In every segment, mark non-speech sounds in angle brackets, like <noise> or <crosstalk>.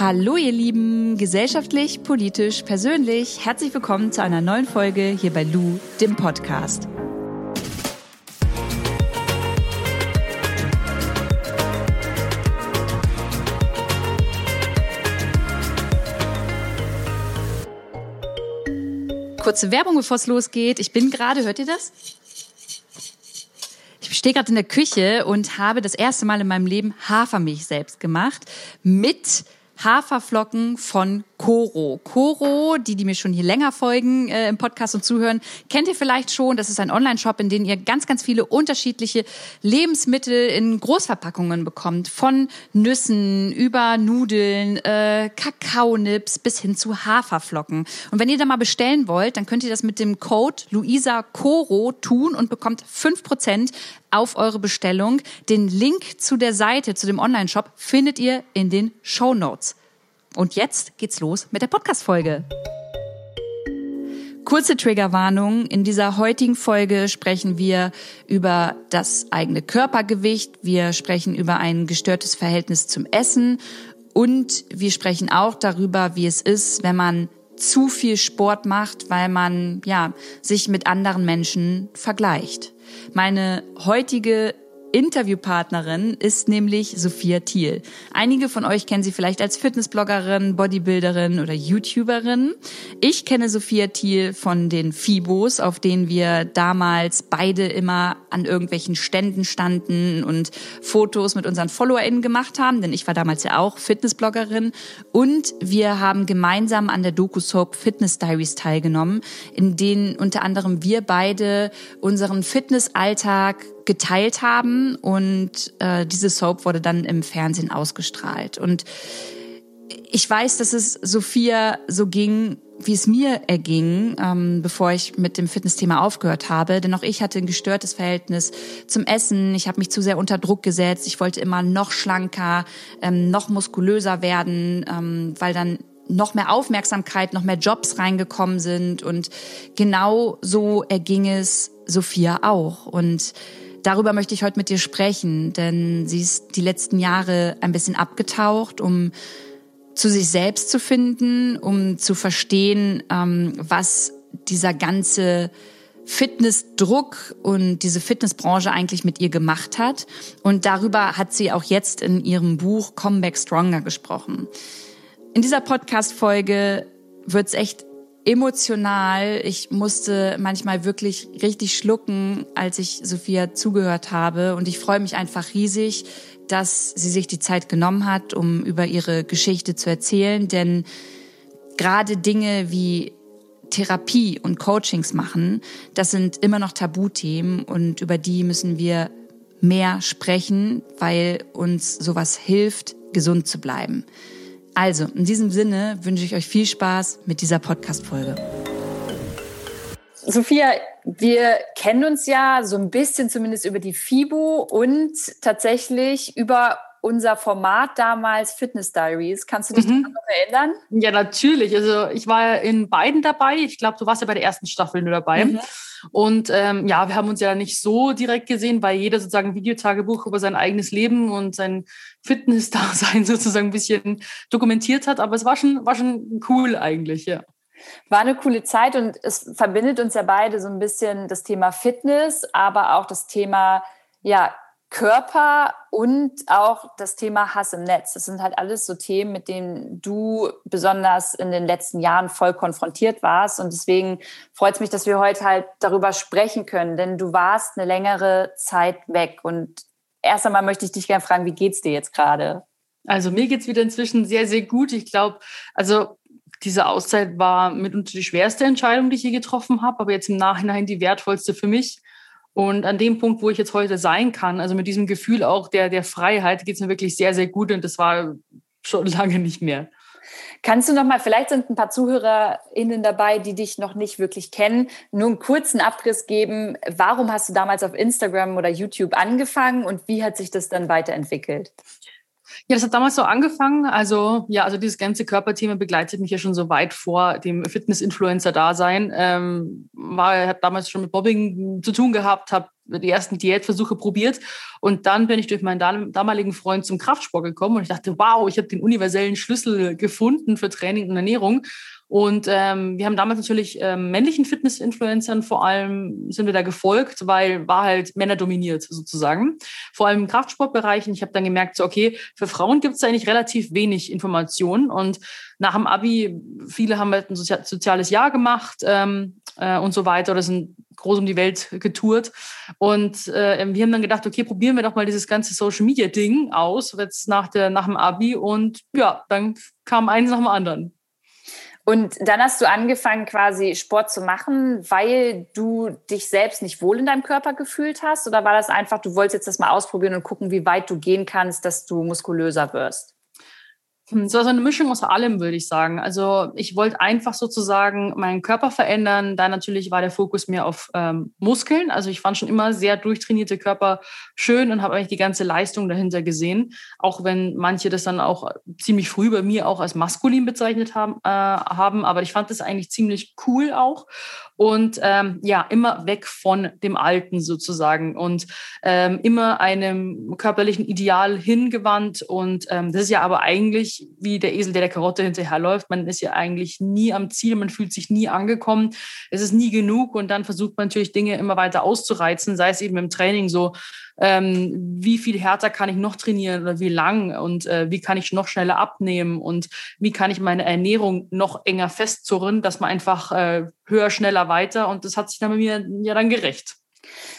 Hallo ihr Lieben, gesellschaftlich, politisch, persönlich, herzlich willkommen zu einer neuen Folge hier bei Lou, dem Podcast. Kurze Werbung, bevor es losgeht. Ich bin gerade, hört ihr das? Ich stehe gerade in der Küche und habe das erste Mal in meinem Leben Hafermilch selbst gemacht mit Haferflocken von Coro. Coro, die, die mir schon hier länger folgen äh, im Podcast und zuhören, kennt ihr vielleicht schon. Das ist ein Online-Shop, in dem ihr ganz, ganz viele unterschiedliche Lebensmittel in Großverpackungen bekommt. Von Nüssen über Nudeln, äh, Kakaonips bis hin zu Haferflocken. Und wenn ihr da mal bestellen wollt, dann könnt ihr das mit dem Code Luisa Coro tun und bekommt fünf Prozent auf eure Bestellung. Den Link zu der Seite, zu dem Online-Shop, findet ihr in den Show Notes. Und jetzt geht's los mit der Podcast-Folge. Kurze Triggerwarnung. In dieser heutigen Folge sprechen wir über das eigene Körpergewicht. Wir sprechen über ein gestörtes Verhältnis zum Essen. Und wir sprechen auch darüber, wie es ist, wenn man zu viel Sport macht, weil man, ja, sich mit anderen Menschen vergleicht. Meine heutige Interviewpartnerin ist nämlich Sophia Thiel. Einige von euch kennen sie vielleicht als Fitnessbloggerin, Bodybuilderin oder YouTuberin. Ich kenne Sophia Thiel von den Fibos, auf denen wir damals beide immer an irgendwelchen Ständen standen und Fotos mit unseren FollowerInnen gemacht haben, denn ich war damals ja auch Fitnessbloggerin. Und wir haben gemeinsam an der Doku-Soap Fitness Diaries teilgenommen, in denen unter anderem wir beide unseren Fitnessalltag geteilt haben und äh, diese Soap wurde dann im Fernsehen ausgestrahlt. Und ich weiß, dass es Sophia so ging, wie es mir erging, ähm, bevor ich mit dem Fitnessthema aufgehört habe. Denn auch ich hatte ein gestörtes Verhältnis zum Essen. Ich habe mich zu sehr unter Druck gesetzt. Ich wollte immer noch schlanker, ähm, noch muskulöser werden, ähm, weil dann noch mehr Aufmerksamkeit, noch mehr Jobs reingekommen sind. Und genau so erging es Sophia auch. Und Darüber möchte ich heute mit dir sprechen, denn sie ist die letzten Jahre ein bisschen abgetaucht, um zu sich selbst zu finden, um zu verstehen, ähm, was dieser ganze Fitnessdruck und diese Fitnessbranche eigentlich mit ihr gemacht hat. Und darüber hat sie auch jetzt in ihrem Buch Comeback Stronger gesprochen. In dieser Podcast-Folge wird es echt emotional. Ich musste manchmal wirklich richtig schlucken, als ich Sophia zugehört habe. Und ich freue mich einfach riesig, dass sie sich die Zeit genommen hat, um über ihre Geschichte zu erzählen. Denn gerade Dinge wie Therapie und Coachings machen, das sind immer noch Tabuthemen und über die müssen wir mehr sprechen, weil uns sowas hilft, gesund zu bleiben. Also, in diesem Sinne wünsche ich euch viel Spaß mit dieser Podcast-Folge. Sophia, wir kennen uns ja so ein bisschen zumindest über die FIBO und tatsächlich über unser Format damals Fitness Diaries. Kannst du dich mhm. daran noch erinnern? Ja, natürlich. Also ich war ja in beiden dabei. Ich glaube, du warst ja bei der ersten Staffel nur dabei. Mhm. Und ähm, ja, wir haben uns ja nicht so direkt gesehen, weil jeder sozusagen ein Videotagebuch über sein eigenes Leben und sein Fitness-Dasein <laughs> sozusagen ein bisschen dokumentiert hat. Aber es war schon, war schon cool eigentlich, ja. War eine coole Zeit und es verbindet uns ja beide so ein bisschen das Thema Fitness, aber auch das Thema ja, Körper und auch das Thema Hass im Netz. Das sind halt alles so Themen, mit denen du besonders in den letzten Jahren voll konfrontiert warst. Und deswegen freut es mich, dass wir heute halt darüber sprechen können, denn du warst eine längere Zeit weg. Und erst einmal möchte ich dich gerne fragen, wie geht's dir jetzt gerade? Also mir geht's wieder inzwischen sehr, sehr gut. Ich glaube, also diese Auszeit war mitunter die schwerste Entscheidung, die ich je getroffen habe, aber jetzt im Nachhinein die wertvollste für mich. Und an dem Punkt, wo ich jetzt heute sein kann, also mit diesem Gefühl auch der, der Freiheit, geht es mir wirklich sehr, sehr gut und das war schon <laughs> lange nicht mehr. Kannst du noch mal, vielleicht sind ein paar ZuhörerInnen dabei, die dich noch nicht wirklich kennen, nur einen kurzen Abriss geben. Warum hast du damals auf Instagram oder YouTube angefangen und wie hat sich das dann weiterentwickelt? Ja, das hat damals so angefangen. Also ja, also dieses ganze Körperthema begleitet mich ja schon so weit vor dem Fitness-Influencer-Dasein. Ähm, war, hat damals schon mit Bobbing zu tun gehabt, habe die ersten Diätversuche probiert. Und dann bin ich durch meinen damaligen Freund zum Kraftsport gekommen und ich dachte, wow, ich habe den universellen Schlüssel gefunden für Training und Ernährung. Und ähm, wir haben damals natürlich ähm, männlichen Fitness-Influencern vor allem sind wir da gefolgt, weil war halt Männer dominiert sozusagen. Vor allem im Kraftsportbereich. Und ich habe dann gemerkt, so okay, für Frauen gibt es eigentlich relativ wenig Informationen. Und nach dem Abi, viele haben halt ein soziales Jahr gemacht ähm, äh, und so weiter oder sind groß um die Welt getourt. Und äh, wir haben dann gedacht, okay, probieren wir doch mal dieses ganze Social Media Ding aus, jetzt nach, der, nach dem Abi. Und ja, dann kam eins nach dem anderen. Und dann hast du angefangen, quasi Sport zu machen, weil du dich selbst nicht wohl in deinem Körper gefühlt hast? Oder war das einfach, du wolltest jetzt das mal ausprobieren und gucken, wie weit du gehen kannst, dass du muskulöser wirst? Hm, so eine Mischung aus allem, würde ich sagen. Also ich wollte einfach sozusagen meinen Körper verändern. Da natürlich war der Fokus mehr auf ähm, Muskeln. Also ich fand schon immer sehr durchtrainierte Körper schön und habe eigentlich die ganze Leistung dahinter gesehen. Auch wenn manche das dann auch ziemlich früh bei mir auch als maskulin bezeichnet haben. Äh, haben. Aber ich fand das eigentlich ziemlich cool auch und ähm, ja, immer weg von dem Alten sozusagen und ähm, immer einem körperlichen Ideal hingewandt. Und ähm, das ist ja aber eigentlich wie der Esel, der der Karotte hinterherläuft. Man ist ja eigentlich nie am Ziel, man fühlt sich nie angekommen. Es ist nie genug und dann versucht man natürlich Dinge immer weiter auszureizen, sei es eben im Training so, ähm, wie viel härter kann ich noch trainieren oder wie lang und äh, wie kann ich noch schneller abnehmen und wie kann ich meine Ernährung noch enger festzurren, dass man einfach äh, höher, schneller, weiter und das hat sich dann bei mir ja dann gerecht.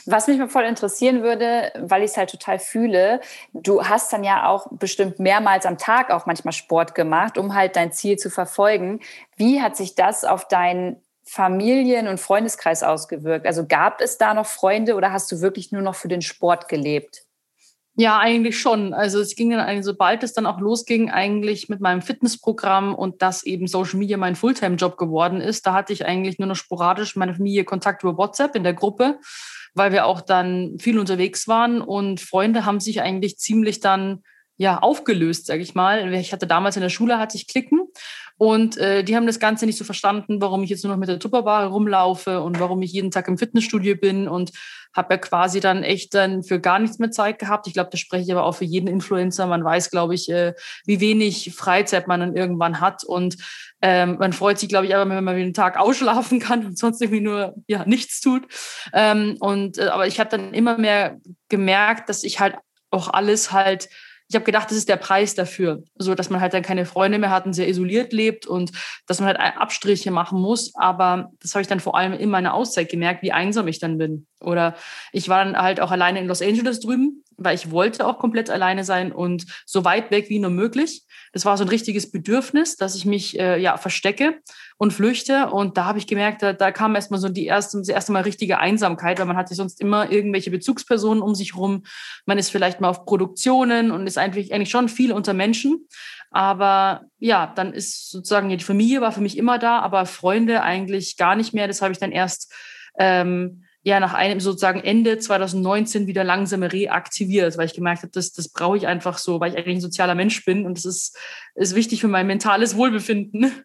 Was mich mal voll interessieren würde, weil ich es halt total fühle, du hast dann ja auch bestimmt mehrmals am Tag auch manchmal Sport gemacht, um halt dein Ziel zu verfolgen. Wie hat sich das auf dein Familien- und Freundeskreis ausgewirkt? Also gab es da noch Freunde oder hast du wirklich nur noch für den Sport gelebt? Ja, eigentlich schon. Also es ging dann eigentlich, sobald es dann auch losging, eigentlich mit meinem Fitnessprogramm und dass eben Social Media mein Fulltime-Job geworden ist, da hatte ich eigentlich nur noch sporadisch meine Familie Kontakt über WhatsApp in der Gruppe, weil wir auch dann viel unterwegs waren und Freunde haben sich eigentlich ziemlich dann ja aufgelöst, sage ich mal. Ich hatte damals in der Schule hatte ich Klicken und äh, die haben das Ganze nicht so verstanden, warum ich jetzt nur noch mit der Tupperware rumlaufe und warum ich jeden Tag im Fitnessstudio bin und habe ja quasi dann echt dann für gar nichts mehr Zeit gehabt. Ich glaube, das spreche ich aber auch für jeden Influencer. Man weiß, glaube ich, äh, wie wenig Freizeit man dann irgendwann hat. Und ähm, man freut sich, glaube ich, aber, wenn man den Tag ausschlafen kann und sonst irgendwie nur ja nichts tut. Ähm, und äh, aber ich habe dann immer mehr gemerkt, dass ich halt auch alles halt ich habe gedacht, das ist der Preis dafür, so dass man halt dann keine Freunde mehr hat und sehr isoliert lebt und dass man halt Abstriche machen muss. Aber das habe ich dann vor allem in meiner Auszeit gemerkt, wie einsam ich dann bin. Oder ich war dann halt auch alleine in Los Angeles drüben, weil ich wollte auch komplett alleine sein und so weit weg wie nur möglich. Das war so ein richtiges Bedürfnis, dass ich mich äh, ja verstecke und flüchte. Und da habe ich gemerkt, da, da kam erstmal so die erste, das erste Mal richtige Einsamkeit, weil man hatte sonst immer irgendwelche Bezugspersonen um sich rum. Man ist vielleicht mal auf Produktionen und ist eigentlich, eigentlich schon viel unter Menschen. Aber ja, dann ist sozusagen die Familie war für mich immer da, aber Freunde eigentlich gar nicht mehr. Das habe ich dann erst ähm, ja nach einem sozusagen Ende 2019 wieder langsam reaktiviert, weil ich gemerkt habe, das, das brauche ich einfach so, weil ich eigentlich ein sozialer Mensch bin und das ist, ist wichtig für mein mentales Wohlbefinden.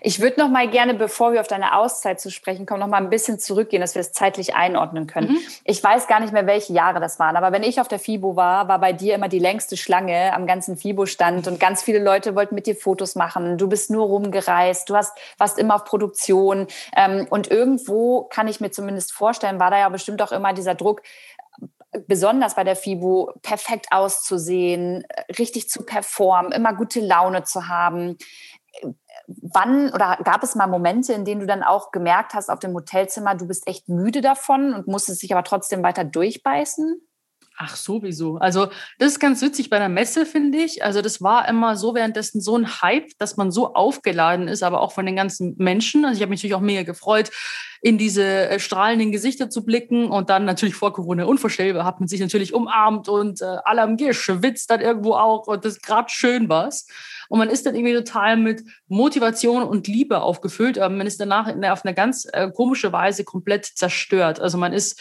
Ich würde noch mal gerne, bevor wir auf deine Auszeit zu sprechen kommen, noch mal ein bisschen zurückgehen, dass wir das zeitlich einordnen können. Mhm. Ich weiß gar nicht mehr, welche Jahre das waren, aber wenn ich auf der FIBO war, war bei dir immer die längste Schlange am ganzen FIBO-Stand und ganz viele Leute wollten mit dir Fotos machen. Du bist nur rumgereist, du hast, warst immer auf Produktion ähm, und irgendwo kann ich mir zumindest vorstellen, war da ja bestimmt auch immer dieser Druck, besonders bei der FIBO perfekt auszusehen, richtig zu performen, immer gute Laune zu haben wann oder gab es mal Momente, in denen du dann auch gemerkt hast auf dem Hotelzimmer, du bist echt müde davon und musstest dich aber trotzdem weiter durchbeißen? Ach, sowieso. Also, das ist ganz witzig bei der Messe, finde ich. Also, das war immer so währenddessen so ein Hype, dass man so aufgeladen ist, aber auch von den ganzen Menschen. Also, ich habe mich natürlich auch mega gefreut, in diese äh, strahlenden Gesichter zu blicken und dann natürlich vor Corona unvorstellbar hat man sich natürlich umarmt und äh, alle haben geschwitzt dann irgendwo auch und das gerade schön was. Und man ist dann irgendwie total mit Motivation und Liebe aufgefüllt, aber man ist danach auf eine ganz äh, komische Weise komplett zerstört. Also man ist,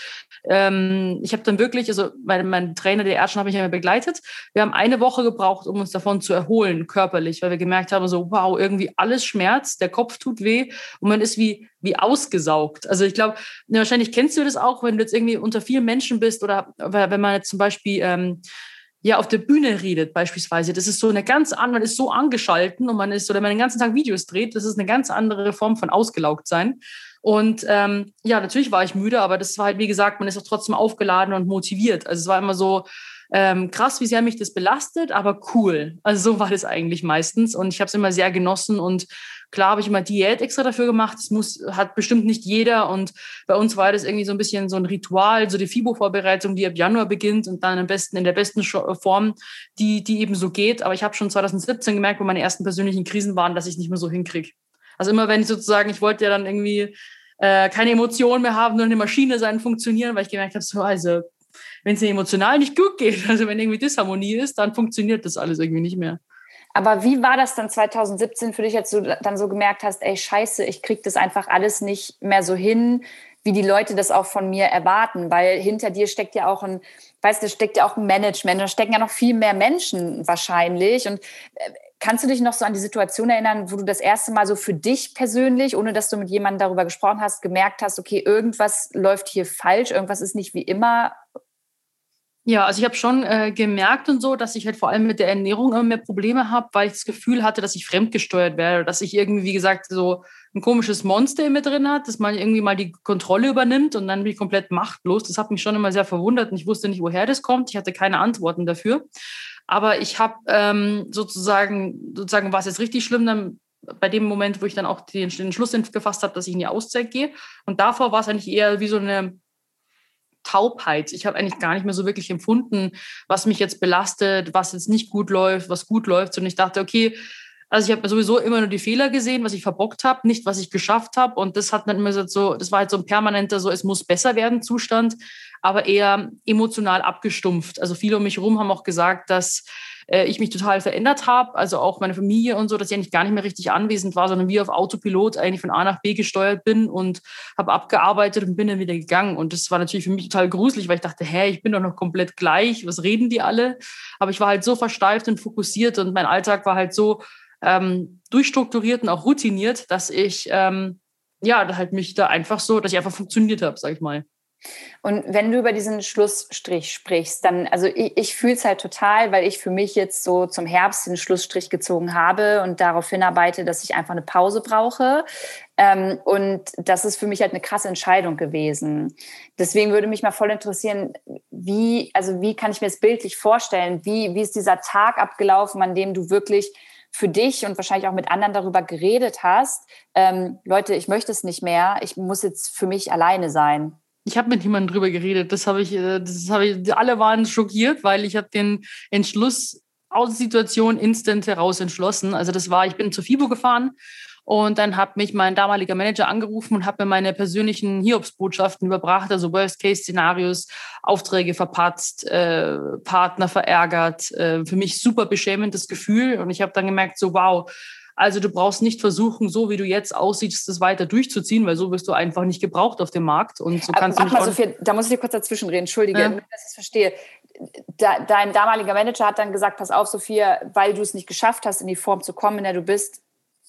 ähm, ich habe dann wirklich, also mein, mein Trainer, der Ärzte, habe ich ja begleitet. Wir haben eine Woche gebraucht, um uns davon zu erholen, körperlich, weil wir gemerkt haben, so, wow, irgendwie alles schmerzt, der Kopf tut weh und man ist wie, wie ausgesaugt ausgelaugt. Also ich glaube, wahrscheinlich kennst du das auch, wenn du jetzt irgendwie unter vielen Menschen bist oder wenn man jetzt zum Beispiel ähm, ja auf der Bühne redet beispielsweise. Das ist so eine ganz andere, man ist so angeschalten und man ist, oder man den ganzen Tag Videos dreht, das ist eine ganz andere Form von ausgelaugt sein. Und ähm, ja, natürlich war ich müde, aber das war halt, wie gesagt, man ist auch trotzdem aufgeladen und motiviert. Also es war immer so, ähm, krass, wie sehr mich das belastet, aber cool. Also so war das eigentlich meistens und ich habe es immer sehr genossen und klar habe ich immer Diät extra dafür gemacht. Das muss hat bestimmt nicht jeder und bei uns war das irgendwie so ein bisschen so ein Ritual, so die FIBO-Vorbereitung, die ab Januar beginnt und dann am besten in der besten Form, die die eben so geht. Aber ich habe schon 2017 gemerkt, wo meine ersten persönlichen Krisen waren, dass ich nicht mehr so hinkriege. Also immer wenn ich sozusagen, ich wollte ja dann irgendwie äh, keine Emotionen mehr haben, nur eine Maschine sein, funktionieren, weil ich gemerkt habe, so, also wenn es dir emotional nicht gut geht, <laughs> also wenn irgendwie Disharmonie ist, dann funktioniert das alles irgendwie nicht mehr. Aber wie war das dann 2017 für dich, als du dann so gemerkt hast, ey, scheiße, ich krieg das einfach alles nicht mehr so hin, wie die Leute das auch von mir erwarten? Weil hinter dir steckt ja auch ein, weißt du, steckt ja auch ein Management, da stecken ja noch viel mehr Menschen wahrscheinlich. Und äh, kannst du dich noch so an die Situation erinnern, wo du das erste Mal so für dich persönlich, ohne dass du mit jemandem darüber gesprochen hast, gemerkt hast, okay, irgendwas läuft hier falsch, irgendwas ist nicht wie immer ja, also ich habe schon äh, gemerkt und so, dass ich halt vor allem mit der Ernährung immer mehr Probleme habe, weil ich das Gefühl hatte, dass ich fremdgesteuert werde, dass ich irgendwie, wie gesagt, so ein komisches Monster in mir drin hat, dass man irgendwie mal die Kontrolle übernimmt und dann bin ich komplett machtlos. Das hat mich schon immer sehr verwundert und ich wusste nicht, woher das kommt. Ich hatte keine Antworten dafür. Aber ich habe ähm, sozusagen, sozusagen war es jetzt richtig schlimm, dann bei dem Moment, wo ich dann auch den, den Schluss gefasst habe, dass ich in die Auszeit gehe. Und davor war es eigentlich eher wie so eine Taubheit. Ich habe eigentlich gar nicht mehr so wirklich empfunden, was mich jetzt belastet, was jetzt nicht gut läuft, was gut läuft. Und ich dachte, okay, also ich habe sowieso immer nur die Fehler gesehen, was ich verbockt habe, nicht was ich geschafft habe. Und das hat dann immer so, das war halt so ein permanenter, so es muss besser werden Zustand, aber eher emotional abgestumpft. Also viele um mich herum haben auch gesagt, dass äh, ich mich total verändert habe, also auch meine Familie und so, dass ich eigentlich gar nicht mehr richtig anwesend war, sondern wie auf Autopilot eigentlich von A nach B gesteuert bin und habe abgearbeitet und bin dann wieder gegangen. Und das war natürlich für mich total gruselig, weil ich dachte, hä, ich bin doch noch komplett gleich, was reden die alle? Aber ich war halt so versteift und fokussiert und mein Alltag war halt so ähm, durchstrukturiert und auch routiniert, dass ich ähm, ja halt mich da einfach so, dass ich einfach funktioniert habe, sag ich mal. Und wenn du über diesen Schlussstrich sprichst, dann, also ich, ich fühle es halt total, weil ich für mich jetzt so zum Herbst den Schlussstrich gezogen habe und darauf hinarbeite, dass ich einfach eine Pause brauche. Ähm, und das ist für mich halt eine krasse Entscheidung gewesen. Deswegen würde mich mal voll interessieren, wie, also wie kann ich mir das bildlich vorstellen? Wie, wie ist dieser Tag abgelaufen, an dem du wirklich für dich und wahrscheinlich auch mit anderen darüber geredet hast, ähm, Leute, ich möchte es nicht mehr, ich muss jetzt für mich alleine sein. Ich habe mit niemandem drüber geredet. Das habe ich, äh, das habe ich, alle waren schockiert, weil ich habe den Entschluss aus der Situation instant heraus entschlossen. Also das war, ich bin zur FIBO gefahren und dann hat mich mein damaliger Manager angerufen und hat mir meine persönlichen Hiobsbotschaften überbracht, also Worst-Case-Szenarios, Aufträge verpatzt, äh, Partner verärgert. Äh, für mich super beschämendes Gefühl. Und ich habe dann gemerkt, so wow, also du brauchst nicht versuchen, so wie du jetzt aussiehst, das weiter durchzuziehen, weil so wirst du einfach nicht gebraucht auf dem Markt. Und so kannst Aber, du nicht mal, Sophia, da muss ich dir kurz dazwischen reden. Entschuldige, ja. dass ich es verstehe. Da, dein damaliger Manager hat dann gesagt, pass auf, Sophia, weil du es nicht geschafft hast, in die Form zu kommen, in der du bist,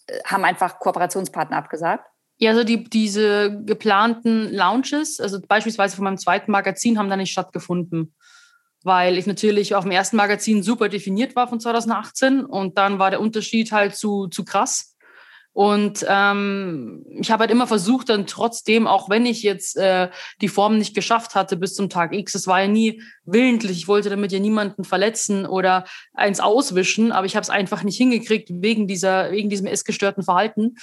äh, haben einfach Kooperationspartner abgesagt. Ja, also die, diese geplanten Launches, also beispielsweise von meinem zweiten Magazin, haben da nicht stattgefunden weil ich natürlich auf dem ersten Magazin super definiert war von 2018 und dann war der Unterschied halt zu, zu krass. Und ähm, ich habe halt immer versucht, dann trotzdem, auch wenn ich jetzt äh, die Form nicht geschafft hatte bis zum Tag X, es war ja nie willentlich, ich wollte damit ja niemanden verletzen oder eins auswischen, aber ich habe es einfach nicht hingekriegt wegen dieser, wegen diesem essgestörten Verhalten.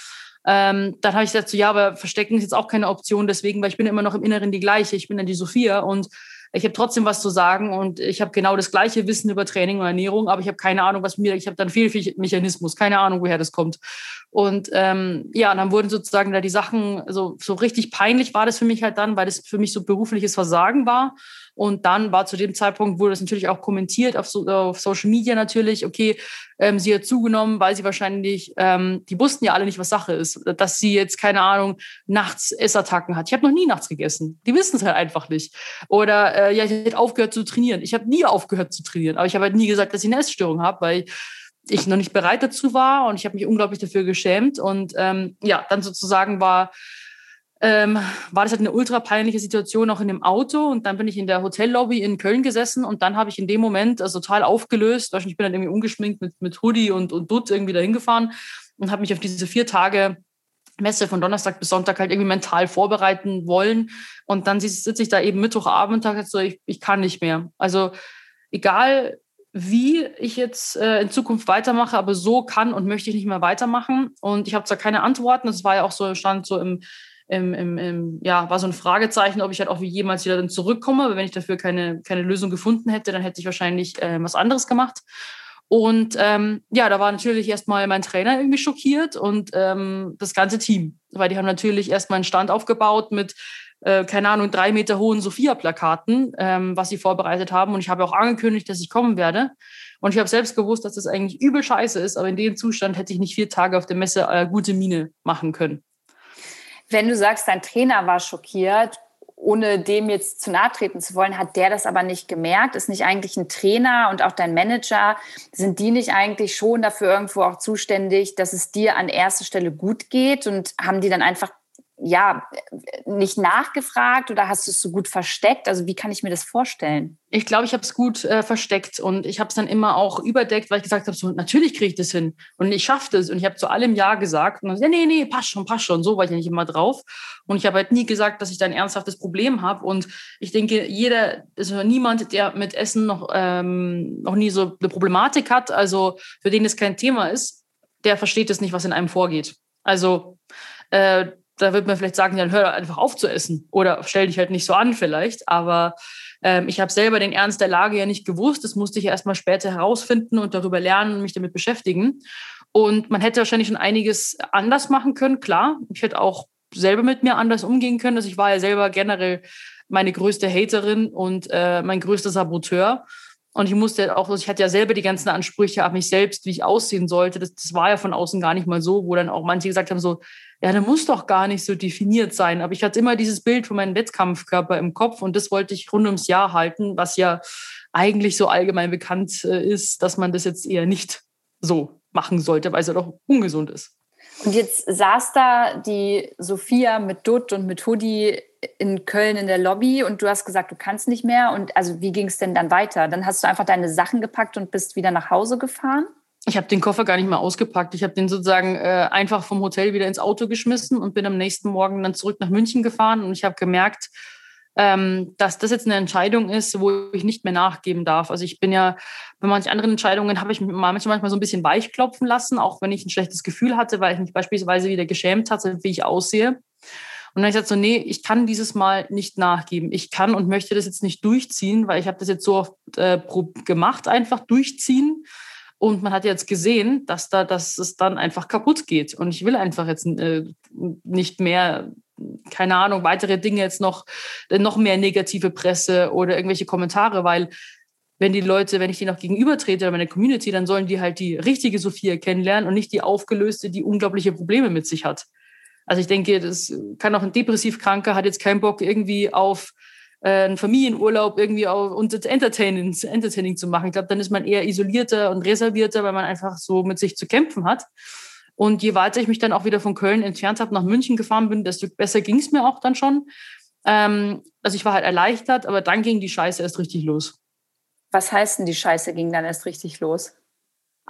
Ähm, dann habe ich gesagt, so, ja, aber verstecken ist jetzt auch keine Option, deswegen, weil ich bin immer noch im Inneren die gleiche, ich bin dann die Sophia und ich habe trotzdem was zu sagen und ich habe genau das gleiche Wissen über Training und Ernährung, aber ich habe keine Ahnung, was mir, ich habe dann Fehlmechanismus, keine Ahnung, woher das kommt. Und ähm, ja, und dann wurden sozusagen da die Sachen, so, so richtig peinlich war das für mich halt dann, weil das für mich so berufliches Versagen war. Und dann war zu dem Zeitpunkt, wurde das natürlich auch kommentiert auf, so, auf Social Media natürlich, okay, ähm, sie hat zugenommen, weil sie wahrscheinlich, ähm, die wussten ja alle nicht, was Sache ist, dass sie jetzt, keine Ahnung, nachts Essattacken hat. Ich habe noch nie nachts gegessen. Die wissen es halt einfach nicht. Oder äh, ja, ich hätte aufgehört zu trainieren. Ich habe nie aufgehört zu trainieren, aber ich habe halt nie gesagt, dass ich eine Essstörung habe, weil ich noch nicht bereit dazu war und ich habe mich unglaublich dafür geschämt. Und ähm, ja, dann sozusagen war ähm, war das halt eine ultra peinliche Situation auch in dem Auto und dann bin ich in der Hotellobby in Köln gesessen und dann habe ich in dem Moment also total aufgelöst, ich bin dann irgendwie ungeschminkt mit, mit Hoodie und, und Dutt irgendwie dahin gefahren und habe mich auf diese vier Tage Messe von Donnerstag bis Sonntag halt irgendwie mental vorbereiten wollen und dann sitze ich da eben Mittwochabend und so, ich, ich kann nicht mehr. Also egal wie ich jetzt äh, in Zukunft weitermache, aber so kann und möchte ich nicht mehr weitermachen. Und ich habe zwar keine Antworten, das war ja auch so, stand so im, im, im, im, ja, war so ein Fragezeichen, ob ich halt auch wie jemals wieder dann zurückkomme. Aber wenn ich dafür keine, keine Lösung gefunden hätte, dann hätte ich wahrscheinlich äh, was anderes gemacht. Und ähm, ja, da war natürlich erstmal mein Trainer irgendwie schockiert und ähm, das ganze Team, weil die haben natürlich erstmal einen Stand aufgebaut mit äh, keine Ahnung, drei Meter hohen Sophia-Plakaten, ähm, was sie vorbereitet haben. Und ich habe auch angekündigt, dass ich kommen werde. Und ich habe selbst gewusst, dass das eigentlich übel scheiße ist, aber in dem Zustand hätte ich nicht vier Tage auf der Messe äh, gute Miene machen können. Wenn du sagst, dein Trainer war schockiert, ohne dem jetzt zu nahe treten zu wollen, hat der das aber nicht gemerkt? Ist nicht eigentlich ein Trainer und auch dein Manager, sind die nicht eigentlich schon dafür irgendwo auch zuständig, dass es dir an erster Stelle gut geht und haben die dann einfach ja, nicht nachgefragt oder hast du es so gut versteckt? Also wie kann ich mir das vorstellen? Ich glaube, ich habe es gut äh, versteckt und ich habe es dann immer auch überdeckt, weil ich gesagt habe, so natürlich kriege ich das hin und ich schaffe das und ich habe zu allem Ja gesagt und dann, ja, nee, nee, passt schon, passt schon, so war ich ja nicht immer drauf und ich habe halt nie gesagt, dass ich da ein ernsthaftes Problem habe und ich denke, jeder, also niemand, der mit Essen noch, ähm, noch nie so eine Problematik hat, also für den es kein Thema ist, der versteht es nicht, was in einem vorgeht. Also äh, da wird man vielleicht sagen, dann hör einfach auf zu essen oder stell dich halt nicht so an vielleicht. Aber ähm, ich habe selber den Ernst der Lage ja nicht gewusst. Das musste ich erst mal später herausfinden und darüber lernen und mich damit beschäftigen. Und man hätte wahrscheinlich schon einiges anders machen können, klar. Ich hätte auch selber mit mir anders umgehen können. Also ich war ja selber generell meine größte Haterin und äh, mein größter Saboteur. Und ich musste auch, ich hatte ja selber die ganzen Ansprüche an mich selbst, wie ich aussehen sollte. Das, das war ja von außen gar nicht mal so, wo dann auch manche gesagt haben, so, ja, der muss doch gar nicht so definiert sein. Aber ich hatte immer dieses Bild von meinem Wettkampfkörper im Kopf und das wollte ich rund ums Jahr halten, was ja eigentlich so allgemein bekannt äh, ist, dass man das jetzt eher nicht so machen sollte, weil es ja doch ungesund ist. Und jetzt saß da die Sophia mit Dutt und mit Hoodie in Köln in der Lobby und du hast gesagt, du kannst nicht mehr. Und also wie ging es denn dann weiter? Dann hast du einfach deine Sachen gepackt und bist wieder nach Hause gefahren? Ich habe den Koffer gar nicht mehr ausgepackt. Ich habe den sozusagen äh, einfach vom Hotel wieder ins Auto geschmissen und bin am nächsten Morgen dann zurück nach München gefahren. Und ich habe gemerkt, ähm, dass das jetzt eine Entscheidung ist, wo ich nicht mehr nachgeben darf. Also ich bin ja bei manchen anderen Entscheidungen habe ich mich manchmal so ein bisschen weichklopfen lassen, auch wenn ich ein schlechtes Gefühl hatte, weil ich mich beispielsweise wieder geschämt hatte, wie ich aussehe. Und dann habe ich gesagt so, nee, ich kann dieses Mal nicht nachgeben. Ich kann und möchte das jetzt nicht durchziehen, weil ich habe das jetzt so oft äh, gemacht, einfach durchziehen. Und man hat jetzt gesehen, dass da, dass es dann einfach kaputt geht. Und ich will einfach jetzt äh, nicht mehr, keine Ahnung, weitere Dinge jetzt noch, äh, noch mehr negative Presse oder irgendwelche Kommentare, weil wenn die Leute, wenn ich die noch gegenüber trete oder meine Community, dann sollen die halt die richtige Sophia kennenlernen und nicht die aufgelöste, die unglaubliche Probleme mit sich hat. Also ich denke, das kann auch ein Depressivkranker hat jetzt keinen Bock irgendwie auf äh, einen Familienurlaub irgendwie auch und Entertaining, Entertaining zu machen. Ich glaube, dann ist man eher isolierter und reservierter, weil man einfach so mit sich zu kämpfen hat. Und je weiter ich mich dann auch wieder von Köln entfernt habe, nach München gefahren bin, desto besser ging es mir auch dann schon. Ähm, also ich war halt erleichtert, aber dann ging die Scheiße erst richtig los. Was heißt denn, die Scheiße ging dann erst richtig los?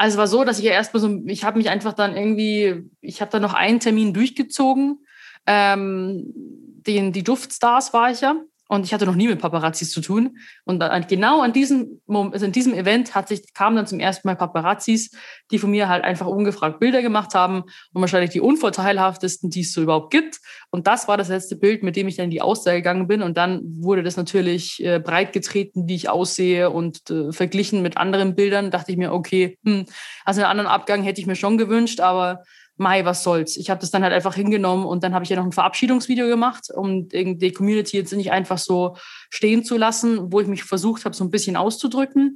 Also war so, dass ich ja erstmal so, ich habe mich einfach dann irgendwie, ich habe dann noch einen Termin durchgezogen. Ähm, den, die Duftstars war ich ja. Und ich hatte noch nie mit Paparazzis zu tun. Und genau an diesem, also in diesem Event hat sich, kamen dann zum ersten Mal Paparazzis, die von mir halt einfach ungefragt Bilder gemacht haben und wahrscheinlich die unvorteilhaftesten, die es so überhaupt gibt. Und das war das letzte Bild, mit dem ich dann in die Aussage gegangen bin. Und dann wurde das natürlich äh, breit getreten, wie ich aussehe und äh, verglichen mit anderen Bildern. Dachte ich mir, okay, hm, also einen anderen Abgang hätte ich mir schon gewünscht, aber Mai, was soll's. Ich habe das dann halt einfach hingenommen und dann habe ich ja noch ein Verabschiedungsvideo gemacht, um die Community jetzt nicht einfach so stehen zu lassen, wo ich mich versucht habe, so ein bisschen auszudrücken.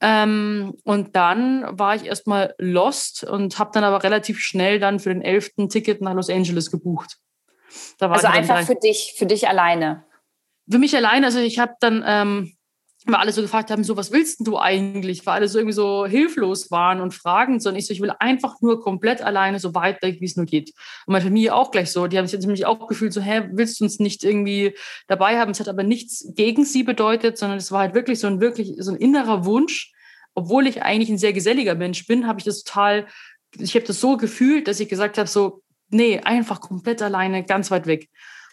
Ähm, und dann war ich erstmal lost und habe dann aber relativ schnell dann für den 11. Ticket nach Los Angeles gebucht. also einfach für dich, für dich alleine. Für mich alleine, also ich habe dann ähm, weil alle so gefragt haben, so, was willst du eigentlich? Weil alle so irgendwie so hilflos waren und fragen, sondern ich so, ich will einfach nur komplett alleine so weit weg, wie es nur geht. Und meine Familie auch gleich so, die haben sich nämlich auch gefühlt so, hä, willst du uns nicht irgendwie dabei haben? Es hat aber nichts gegen sie bedeutet, sondern es war halt wirklich so ein wirklich, so ein innerer Wunsch. Obwohl ich eigentlich ein sehr geselliger Mensch bin, habe ich das total, ich habe das so gefühlt, dass ich gesagt habe, so, nee, einfach komplett alleine, ganz weit weg.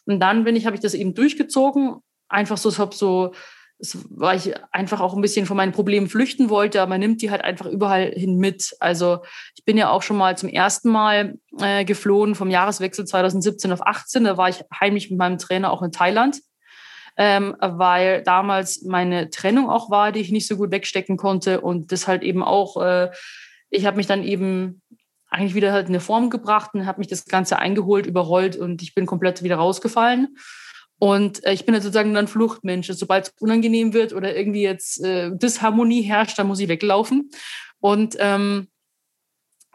Und dann bin ich, habe ich das eben durchgezogen, einfach so, habe so, weil ich einfach auch ein bisschen von meinen Problemen flüchten wollte, aber man nimmt die halt einfach überall hin mit. Also ich bin ja auch schon mal zum ersten Mal äh, geflohen vom Jahreswechsel 2017 auf 18. Da war ich heimlich mit meinem Trainer auch in Thailand, ähm, weil damals meine Trennung auch war, die ich nicht so gut wegstecken konnte und das halt eben auch, äh, ich habe mich dann eben eigentlich wieder halt in eine Form gebracht und habe mich das Ganze eingeholt, überrollt und ich bin komplett wieder rausgefallen. Und äh, ich bin halt sozusagen dann Fluchtmensch. Also sobald es unangenehm wird oder irgendwie jetzt äh, Disharmonie herrscht, dann muss ich weglaufen. Und ähm,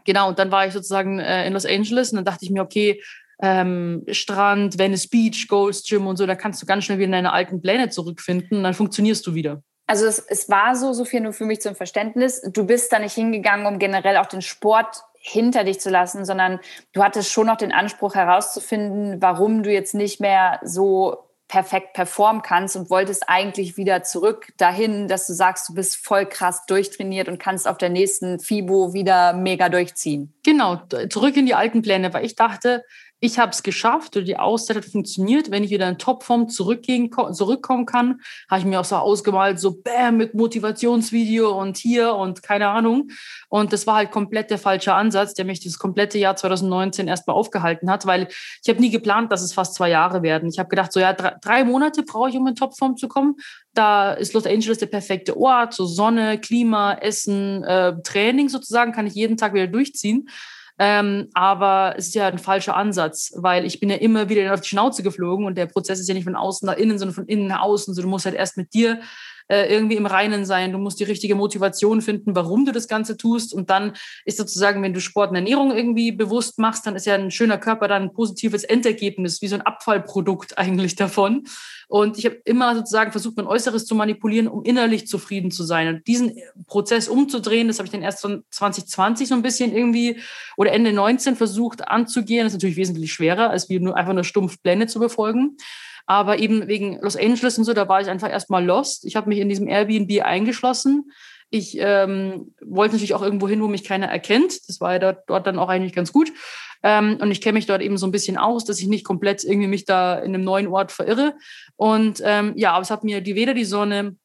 genau, und dann war ich sozusagen äh, in Los Angeles und dann dachte ich mir, okay, ähm, Strand, Venice Beach, Ghost Gym und so, da kannst du ganz schnell wieder in deine alten Pläne zurückfinden und dann funktionierst du wieder. Also es, es war so, so viel nur für mich zum Verständnis. Du bist da nicht hingegangen, um generell auch den Sport hinter dich zu lassen, sondern du hattest schon noch den Anspruch herauszufinden, warum du jetzt nicht mehr so perfekt performen kannst und wolltest eigentlich wieder zurück dahin, dass du sagst, du bist voll krass durchtrainiert und kannst auf der nächsten FIBO wieder mega durchziehen. Genau, zurück in die alten Pläne, weil ich dachte, ich habe es geschafft oder die Auszeit hat funktioniert. Wenn ich wieder in Topform zurückgehen, zurückkommen kann, habe ich mir auch so ausgemalt, so bam, mit Motivationsvideo und hier und keine Ahnung. Und das war halt komplett der falsche Ansatz, der mich das komplette Jahr 2019 erstmal aufgehalten hat, weil ich habe nie geplant, dass es fast zwei Jahre werden. Ich habe gedacht, so ja, drei, Monate brauche ich, um in Topform zu kommen. Da ist Los Angeles der perfekte Ort, so Sonne, Klima, Essen, äh, Training sozusagen, kann ich jeden Tag wieder durchziehen. Ähm, aber es ist ja ein falscher Ansatz, weil ich bin ja immer wieder auf die Schnauze geflogen und der Prozess ist ja nicht von außen nach innen, sondern von innen nach außen. So, du musst halt erst mit dir äh, irgendwie im Reinen sein. Du musst die richtige Motivation finden, warum du das Ganze tust. Und dann ist sozusagen, wenn du Sport und Ernährung irgendwie bewusst machst, dann ist ja ein schöner Körper dann ein positives Endergebnis, wie so ein Abfallprodukt <laughs> eigentlich davon. Und ich habe immer sozusagen versucht, mein Äußeres zu manipulieren, um innerlich zufrieden zu sein. Und diesen Prozess umzudrehen, das habe ich dann erst 2020 so ein bisschen irgendwie oder Ende 19 versucht anzugehen. Das ist natürlich wesentlich schwerer, als wie nur einfach nur stumpf Pläne zu befolgen. Aber eben wegen Los Angeles und so, da war ich einfach erstmal lost. Ich habe mich in diesem Airbnb eingeschlossen. Ich ähm, wollte natürlich auch irgendwo hin, wo mich keiner erkennt. Das war ja dort, dort dann auch eigentlich ganz gut. Ähm, und ich kenne mich dort eben so ein bisschen aus, dass ich nicht komplett irgendwie mich da in einem neuen Ort verirre. Und ähm, ja, aber es hat mir die, weder die Sonne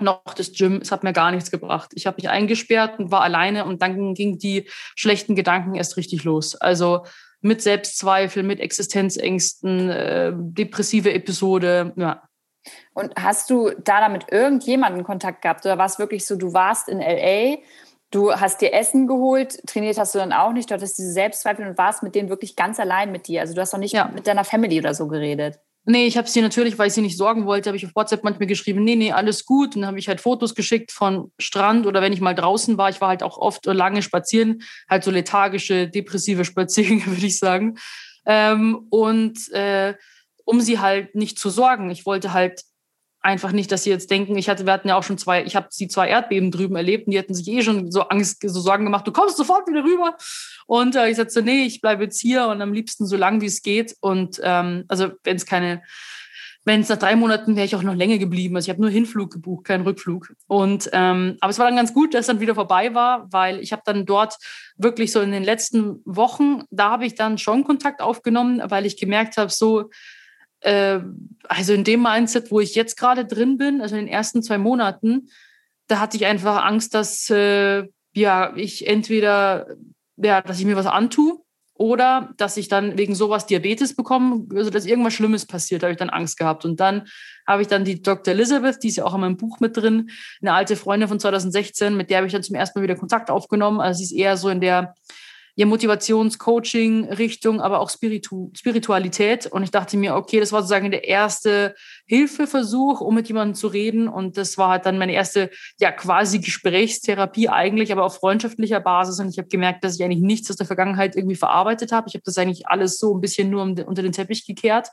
noch das Gym, es hat mir gar nichts gebracht. Ich habe mich eingesperrt und war alleine und dann gingen die schlechten Gedanken erst richtig los. Also mit Selbstzweifel, mit Existenzängsten, äh, depressive Episode, ja. Und hast du da damit irgendjemanden Kontakt gehabt oder war es wirklich so, du warst in LA, du hast dir Essen geholt, trainiert hast du dann auch nicht, du hattest diese Selbstzweifel und warst mit denen wirklich ganz allein mit dir. Also du hast doch nicht ja. mit deiner Family oder so geredet. Nee, ich habe sie natürlich, weil ich sie nicht sorgen wollte, habe ich auf WhatsApp manchmal geschrieben, nee, nee, alles gut. Und dann habe ich halt Fotos geschickt von Strand oder wenn ich mal draußen war. Ich war halt auch oft lange spazieren, halt so lethargische, depressive Spaziergänge, <laughs> würde ich sagen. Ähm, und äh, um sie halt nicht zu sorgen. Ich wollte halt einfach nicht, dass sie jetzt denken, ich hatte, wir hatten ja auch schon zwei, ich habe die zwei Erdbeben drüben erlebt und die hatten sich eh schon so Angst, so Sorgen gemacht, du kommst sofort wieder rüber. Und äh, ich sagte so, nee, ich bleibe jetzt hier und am liebsten so lang wie es geht. Und ähm, also wenn es keine, wenn es nach drei Monaten wäre ich auch noch länger geblieben. Also ich habe nur Hinflug gebucht, keinen Rückflug. Und ähm, aber es war dann ganz gut, dass es dann wieder vorbei war, weil ich habe dann dort wirklich so in den letzten Wochen, da habe ich dann schon Kontakt aufgenommen, weil ich gemerkt habe, so äh, also in dem Mindset, wo ich jetzt gerade drin bin, also in den ersten zwei Monaten, da hatte ich einfach Angst, dass äh, ja ich entweder ja, dass ich mir was antue oder dass ich dann wegen sowas Diabetes bekomme, also dass irgendwas Schlimmes passiert, habe ich dann Angst gehabt. Und dann habe ich dann die Dr. Elizabeth, die ist ja auch in meinem Buch mit drin, eine alte Freundin von 2016, mit der habe ich dann zum ersten Mal wieder Kontakt aufgenommen. Also sie ist eher so in der ja, Motivationscoaching Richtung, aber auch Spiritu Spiritualität. Und ich dachte mir, okay, das war sozusagen der erste Hilfeversuch, um mit jemandem zu reden. Und das war halt dann meine erste, ja, quasi Gesprächstherapie eigentlich, aber auf freundschaftlicher Basis. Und ich habe gemerkt, dass ich eigentlich nichts aus der Vergangenheit irgendwie verarbeitet habe. Ich habe das eigentlich alles so ein bisschen nur unter den Teppich gekehrt.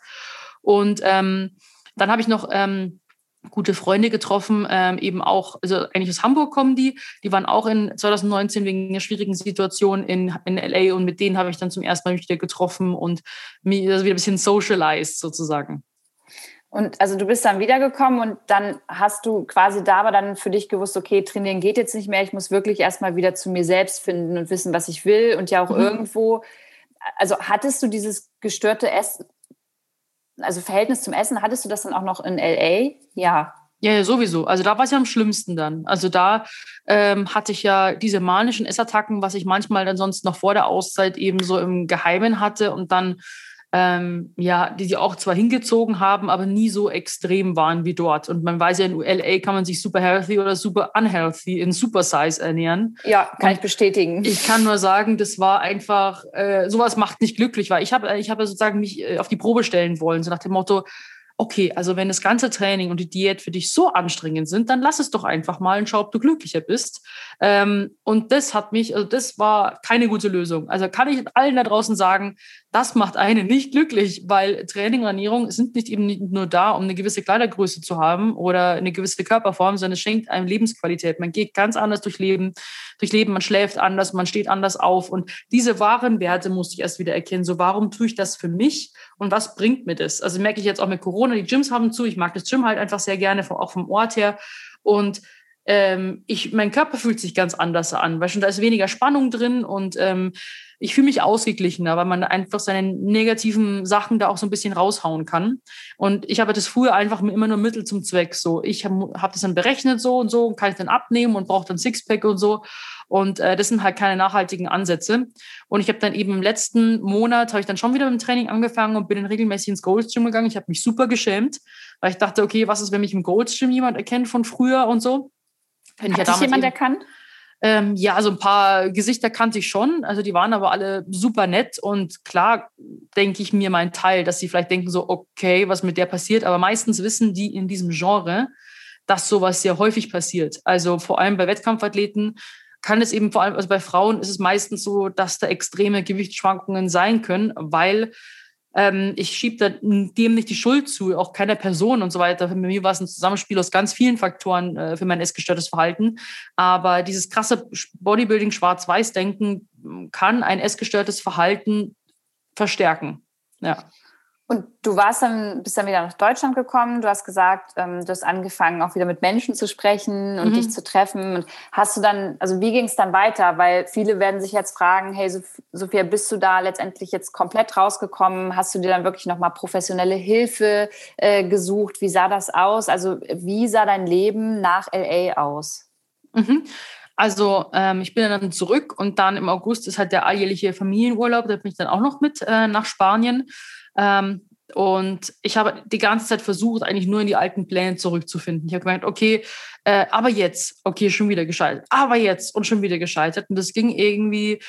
Und ähm, dann habe ich noch ähm, gute Freunde getroffen, ähm, eben auch, also eigentlich aus Hamburg kommen die, die waren auch in 2019 wegen einer schwierigen Situation in, in LA und mit denen habe ich dann zum ersten Mal wieder getroffen und mich also wieder ein bisschen socialized sozusagen. Und also du bist dann wiedergekommen und dann hast du quasi da aber dann für dich gewusst, okay, trainieren geht jetzt nicht mehr, ich muss wirklich erstmal wieder zu mir selbst finden und wissen, was ich will und ja auch mhm. irgendwo, also hattest du dieses gestörte Essen, also Verhältnis zum Essen, hattest du das dann auch noch in LA? Ja. Ja, ja, sowieso. Also da war es ja am schlimmsten dann. Also da ähm, hatte ich ja diese manischen Essattacken, was ich manchmal dann sonst noch vor der Auszeit eben so im Geheimen hatte und dann ähm, ja, die sie auch zwar hingezogen haben, aber nie so extrem waren wie dort. Und man weiß ja, in LA kann man sich super healthy oder super unhealthy in Super Size ernähren. Ja, kann Und ich bestätigen. Ich kann nur sagen, das war einfach, äh, sowas macht nicht glücklich, weil ich habe ich hab sozusagen mich äh, auf die Probe stellen wollen, so nach dem Motto, okay, also wenn das ganze Training und die Diät für dich so anstrengend sind, dann lass es doch einfach mal und schau, ob du glücklicher bist. Ähm, und das hat mich, also das war keine gute Lösung. Also kann ich allen da draußen sagen, das macht einen nicht glücklich, weil Training und Ernährung sind nicht eben nur da, um eine gewisse Kleidergröße zu haben oder eine gewisse Körperform, sondern es schenkt einem Lebensqualität. Man geht ganz anders durch Leben, durch Leben, man schläft anders, man steht anders auf. Und diese wahren Werte musste ich erst wieder erkennen. So, warum tue ich das für mich und was bringt mir das? Also merke ich jetzt auch mit Corona, die Gyms haben zu, ich mag das Gym halt einfach sehr gerne, auch vom Ort her. Und ähm, ich, mein Körper fühlt sich ganz anders an, weil schon da ist weniger Spannung drin und ähm, ich fühle mich ausgeglichener, weil man einfach seine negativen Sachen da auch so ein bisschen raushauen kann. Und ich habe das früher einfach immer nur Mittel zum Zweck. So, ich habe hab das dann berechnet so und so, kann ich dann abnehmen und brauche dann Sixpack und so. Und äh, das sind halt keine nachhaltigen Ansätze. Und ich habe dann eben im letzten Monat, habe ich dann schon wieder mit dem Training angefangen und bin dann regelmäßig ins Gold's Gym gegangen. Ich habe mich super geschämt, weil ich dachte, okay, was ist, wenn mich im Gold's Gym jemand erkennt von früher und so. Hat dich jemand erkannt? Ähm, ja, also ein paar Gesichter kannte ich schon. Also die waren aber alle super nett und klar denke ich mir mein Teil, dass sie vielleicht denken so, okay, was mit der passiert. Aber meistens wissen die in diesem Genre, dass sowas sehr häufig passiert. Also vor allem bei Wettkampfathleten kann es eben vor allem, also bei Frauen ist es meistens so, dass da extreme Gewichtsschwankungen sein können, weil ähm, ich schiebe dem nicht die Schuld zu, auch keiner Person und so weiter. Für mich war es ein Zusammenspiel aus ganz vielen Faktoren äh, für mein essgestörtes Verhalten. Aber dieses krasse Bodybuilding, Schwarz-Weiß-Denken kann ein essgestörtes Verhalten verstärken. Ja. Und du warst dann, bist dann wieder nach Deutschland gekommen. Du hast gesagt, ähm, du hast angefangen, auch wieder mit Menschen zu sprechen und mhm. dich zu treffen. Und hast du dann, also wie ging es dann weiter? Weil viele werden sich jetzt fragen, hey Sophia, bist du da letztendlich jetzt komplett rausgekommen? Hast du dir dann wirklich nochmal professionelle Hilfe äh, gesucht? Wie sah das aus? Also wie sah dein Leben nach LA aus? Mhm. Also ähm, ich bin dann zurück und dann im August ist halt der alljährliche Familienurlaub. Da bin ich dann auch noch mit äh, nach Spanien. Ähm, und ich habe die ganze Zeit versucht, eigentlich nur in die alten Pläne zurückzufinden. Ich habe gemeint, okay, äh, aber jetzt, okay, schon wieder gescheitert, aber jetzt und schon wieder gescheitert. Und das ging irgendwie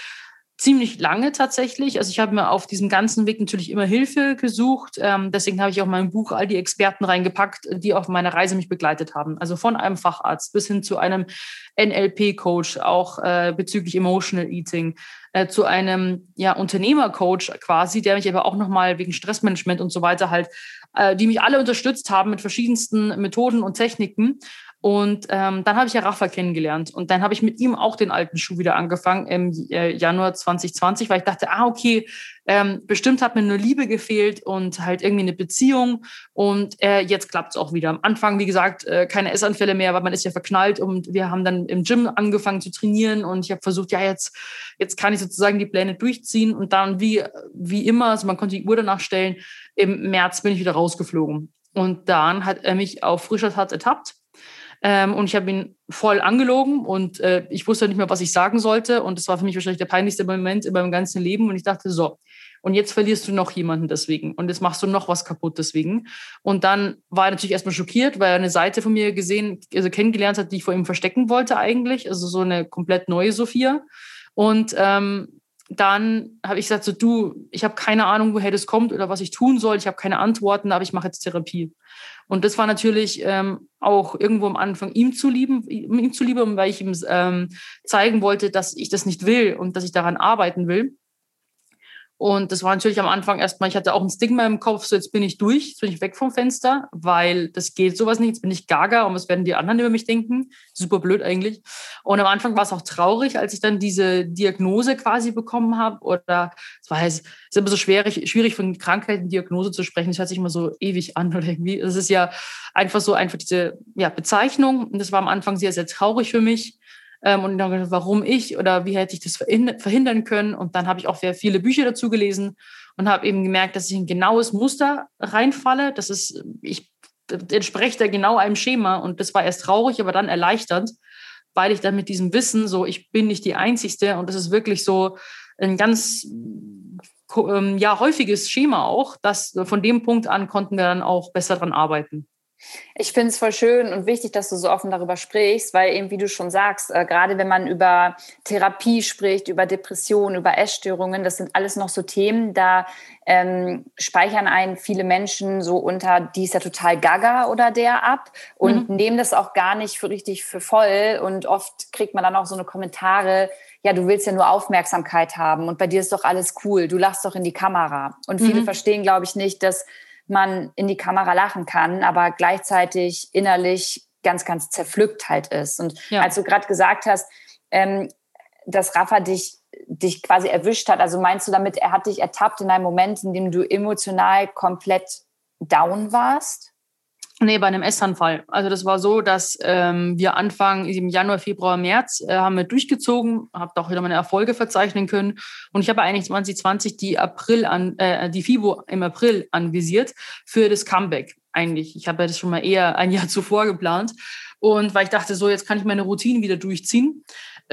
ziemlich lange tatsächlich. Also ich habe mir auf diesem ganzen Weg natürlich immer Hilfe gesucht. Ähm, deswegen habe ich auch mein Buch all die Experten reingepackt, die auf meiner Reise mich begleitet haben. Also von einem Facharzt bis hin zu einem NLP-Coach, auch äh, bezüglich Emotional Eating, äh, zu einem ja, Unternehmercoach quasi, der mich aber auch nochmal wegen Stressmanagement und so weiter halt, äh, die mich alle unterstützt haben mit verschiedensten Methoden und Techniken. Und ähm, dann habe ich ja Rafa kennengelernt. Und dann habe ich mit ihm auch den alten Schuh wieder angefangen im äh, Januar 2020, weil ich dachte, ah, okay, ähm, bestimmt hat mir nur Liebe gefehlt und halt irgendwie eine Beziehung. Und äh, jetzt klappt es auch wieder. Am Anfang, wie gesagt, äh, keine Essanfälle mehr, weil man ist ja verknallt. Und wir haben dann im Gym angefangen zu trainieren. Und ich habe versucht, ja, jetzt, jetzt kann ich sozusagen die Pläne durchziehen. Und dann, wie, wie immer, also man konnte die Uhr danach stellen, im März bin ich wieder rausgeflogen. Und dann hat er mich auf frischer Tat ertappt ähm, und ich habe ihn voll angelogen und äh, ich wusste nicht mehr, was ich sagen sollte. Und das war für mich wahrscheinlich der peinlichste Moment in meinem ganzen Leben. Und ich dachte, so, und jetzt verlierst du noch jemanden deswegen. Und jetzt machst du noch was kaputt deswegen. Und dann war er natürlich erstmal schockiert, weil er eine Seite von mir gesehen, also kennengelernt hat, die ich vor ihm verstecken wollte eigentlich. Also so eine komplett neue Sophia. Und ähm, dann habe ich gesagt, so du, ich habe keine Ahnung, woher das kommt oder was ich tun soll. Ich habe keine Antworten, aber ich mache jetzt Therapie. Und das war natürlich ähm, auch irgendwo am Anfang ihm zu lieben, ihm zu lieben, weil ich ihm ähm, zeigen wollte, dass ich das nicht will und dass ich daran arbeiten will. Und das war natürlich am Anfang erstmal, ich hatte auch ein Stigma im Kopf, so jetzt bin ich durch, jetzt bin ich weg vom Fenster, weil das geht sowas nicht, jetzt bin ich gaga und was werden die anderen über mich denken? Super blöd eigentlich. Und am Anfang war es auch traurig, als ich dann diese Diagnose quasi bekommen habe. Oder es war es ist immer so schwierig, schwierig von Krankheiten Diagnose zu sprechen. Das hört sich immer so ewig an oder irgendwie. Es ist ja einfach so einfach diese ja, Bezeichnung. Und das war am Anfang sehr, sehr traurig für mich. Ähm, und dann gedacht, warum ich oder wie hätte ich das verhindern können. Und dann habe ich auch sehr viele Bücher dazu gelesen und habe eben gemerkt, dass ich ein genaues Muster reinfalle. Das ist, ich entspreche da genau einem Schema. Und das war erst traurig, aber dann erleichternd, weil ich dann mit diesem Wissen so, ich bin nicht die Einzige und das ist wirklich so ein ganz ähm, ja, häufiges Schema auch, dass von dem Punkt an konnten wir dann auch besser dran arbeiten. Ich finde es voll schön und wichtig, dass du so offen darüber sprichst, weil eben, wie du schon sagst, äh, gerade wenn man über Therapie spricht, über Depressionen, über Essstörungen, das sind alles noch so Themen, da ähm, speichern einen viele Menschen so unter, die ist ja total gaga oder der ab und mhm. nehmen das auch gar nicht für richtig für voll und oft kriegt man dann auch so eine Kommentare, ja, du willst ja nur Aufmerksamkeit haben und bei dir ist doch alles cool, du lachst doch in die Kamera. Und viele mhm. verstehen, glaube ich, nicht, dass man in die Kamera lachen kann, aber gleichzeitig innerlich ganz, ganz zerpflückt halt ist. Und ja. als du gerade gesagt hast, ähm, dass Rafa dich, dich quasi erwischt hat, also meinst du damit, er hat dich ertappt in einem Moment, in dem du emotional komplett down warst? Nee, bei einem Essanfall. Also das war so, dass ähm, wir Anfang im Januar, Februar, März äh, haben wir durchgezogen, habe auch wieder meine Erfolge verzeichnen können. Und ich habe eigentlich 2020 die April an, äh, die FIBO im April anvisiert für das Comeback. Eigentlich. Ich habe ja das schon mal eher ein Jahr zuvor geplant. Und weil ich dachte, so, jetzt kann ich meine Routine wieder durchziehen.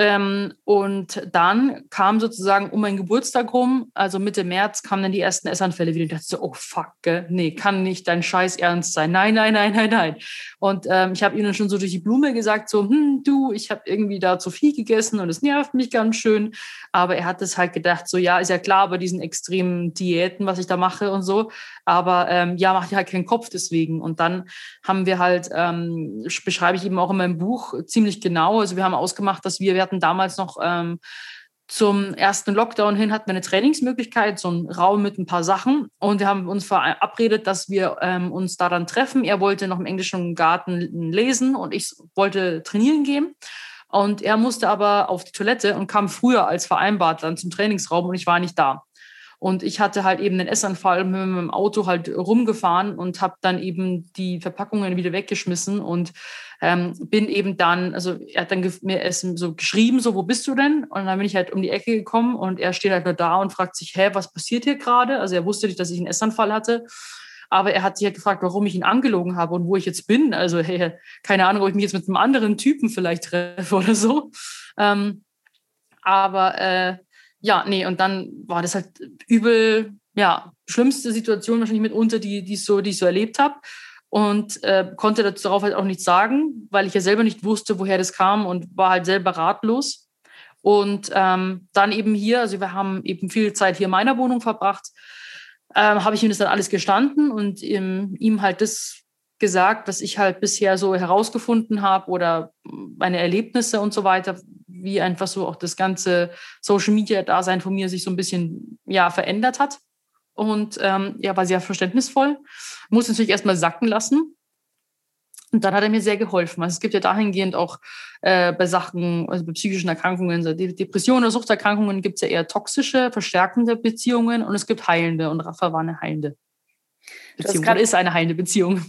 Ähm, und dann kam sozusagen um meinen Geburtstag rum, also Mitte März, kamen dann die ersten Essanfälle wieder. Ich dachte so, oh fuck, gell? nee, kann nicht dein Scheiß ernst sein. Nein, nein, nein, nein, nein. Und ähm, ich habe ihnen schon so durch die Blume gesagt, so, hm, du, ich habe irgendwie da zu viel gegessen und es nervt mich ganz schön. Aber er hat es halt gedacht, so, ja, ist ja klar bei diesen extremen Diäten, was ich da mache und so. Aber ähm, ja, mach dir halt keinen Kopf deswegen. Und dann haben wir halt, ähm, beschreibe ich eben auch in meinem Buch ziemlich genau. Also wir haben ausgemacht, dass wir, wir hatten damals noch ähm, zum ersten Lockdown hin hatten wir eine Trainingsmöglichkeit, so einen Raum mit ein paar Sachen. Und wir haben uns verabredet, dass wir ähm, uns da dann treffen. Er wollte noch im englischen Garten lesen und ich wollte trainieren gehen. Und er musste aber auf die Toilette und kam früher als vereinbart dann zum Trainingsraum und ich war nicht da. Und ich hatte halt eben einen Essanfall mit meinem Auto halt rumgefahren und habe dann eben die Verpackungen wieder weggeschmissen und ähm, bin eben dann, also er hat dann mir so geschrieben, so, wo bist du denn? Und dann bin ich halt um die Ecke gekommen und er steht halt nur da und fragt sich, hä, was passiert hier gerade? Also er wusste nicht, dass ich einen Essanfall hatte. Aber er hat sich halt gefragt, warum ich ihn angelogen habe und wo ich jetzt bin. Also, <laughs> hey, keine Ahnung, ob ich mich jetzt mit einem anderen Typen vielleicht treffe oder so. Ähm, aber äh, ja, nee, und dann war das halt übel, ja, schlimmste Situation wahrscheinlich mitunter, die, die, so, die ich so erlebt habe. Und äh, konnte darauf halt auch nichts sagen, weil ich ja selber nicht wusste, woher das kam und war halt selber ratlos. Und ähm, dann eben hier, also wir haben eben viel Zeit hier in meiner Wohnung verbracht, ähm, habe ich ihm das dann alles gestanden und ihm, ihm halt das gesagt, was ich halt bisher so herausgefunden habe oder meine Erlebnisse und so weiter, wie einfach so auch das ganze Social Media Dasein von mir sich so ein bisschen ja verändert hat. Und ähm, ja, war sehr verständnisvoll. Muss natürlich erstmal sacken lassen. Und dann hat er mir sehr geholfen. Also es gibt ja dahingehend auch äh, bei Sachen, also bei psychischen Erkrankungen, also Depressionen oder Suchterkrankungen gibt es ja eher toxische, verstärkende Beziehungen und es gibt heilende und Rafa war eine heilende Beziehung. Grad, ist eine heilende Beziehung.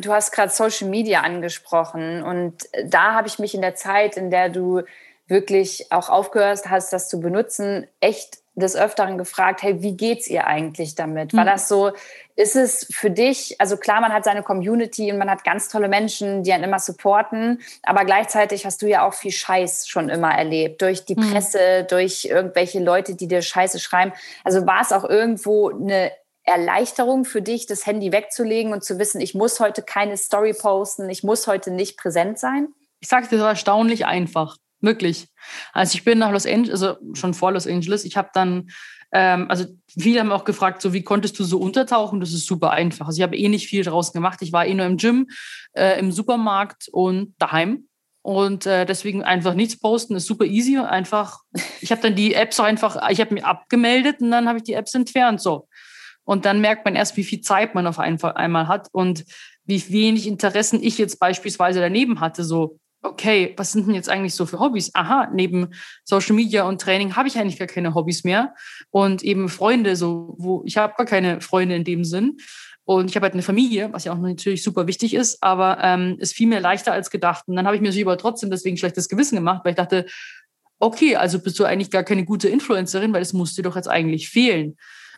Du hast gerade Social Media angesprochen und da habe ich mich in der Zeit, in der du wirklich auch aufgehört hast, das zu benutzen, echt des Öfteren gefragt, hey, wie geht's ihr eigentlich damit? War mhm. das so, ist es für dich, also klar, man hat seine Community und man hat ganz tolle Menschen, die einen immer supporten, aber gleichzeitig hast du ja auch viel Scheiß schon immer erlebt, durch die mhm. Presse, durch irgendwelche Leute, die dir Scheiße schreiben. Also war es auch irgendwo eine Erleichterung für dich, das Handy wegzulegen und zu wissen, ich muss heute keine Story posten, ich muss heute nicht präsent sein? Ich sage dir, das war erstaunlich einfach. Wirklich. Also ich bin nach Los Angeles, also schon vor Los Angeles. Ich habe dann, ähm, also viele haben auch gefragt, so wie konntest du so untertauchen? Das ist super einfach. Also ich habe eh nicht viel draußen gemacht. Ich war eh nur im Gym, äh, im Supermarkt und daheim. und äh, deswegen einfach nichts posten ist super easy. Einfach, ich habe dann die Apps einfach, ich habe mich abgemeldet und dann habe ich die Apps entfernt so. Und dann merkt man erst, wie viel Zeit man auf einmal hat und wie wenig Interessen ich jetzt beispielsweise daneben hatte. So, okay, was sind denn jetzt eigentlich so für Hobbys? Aha, neben Social Media und Training habe ich eigentlich gar keine Hobbys mehr. Und eben Freunde, so, wo ich habe gar keine Freunde in dem Sinn. Und ich habe halt eine Familie, was ja auch natürlich super wichtig ist, aber ähm, ist viel mehr leichter als gedacht. Und dann habe ich mir aber trotzdem deswegen schlechtes Gewissen gemacht, weil ich dachte, okay, also bist du eigentlich gar keine gute Influencerin, weil es muss dir doch jetzt eigentlich fehlen.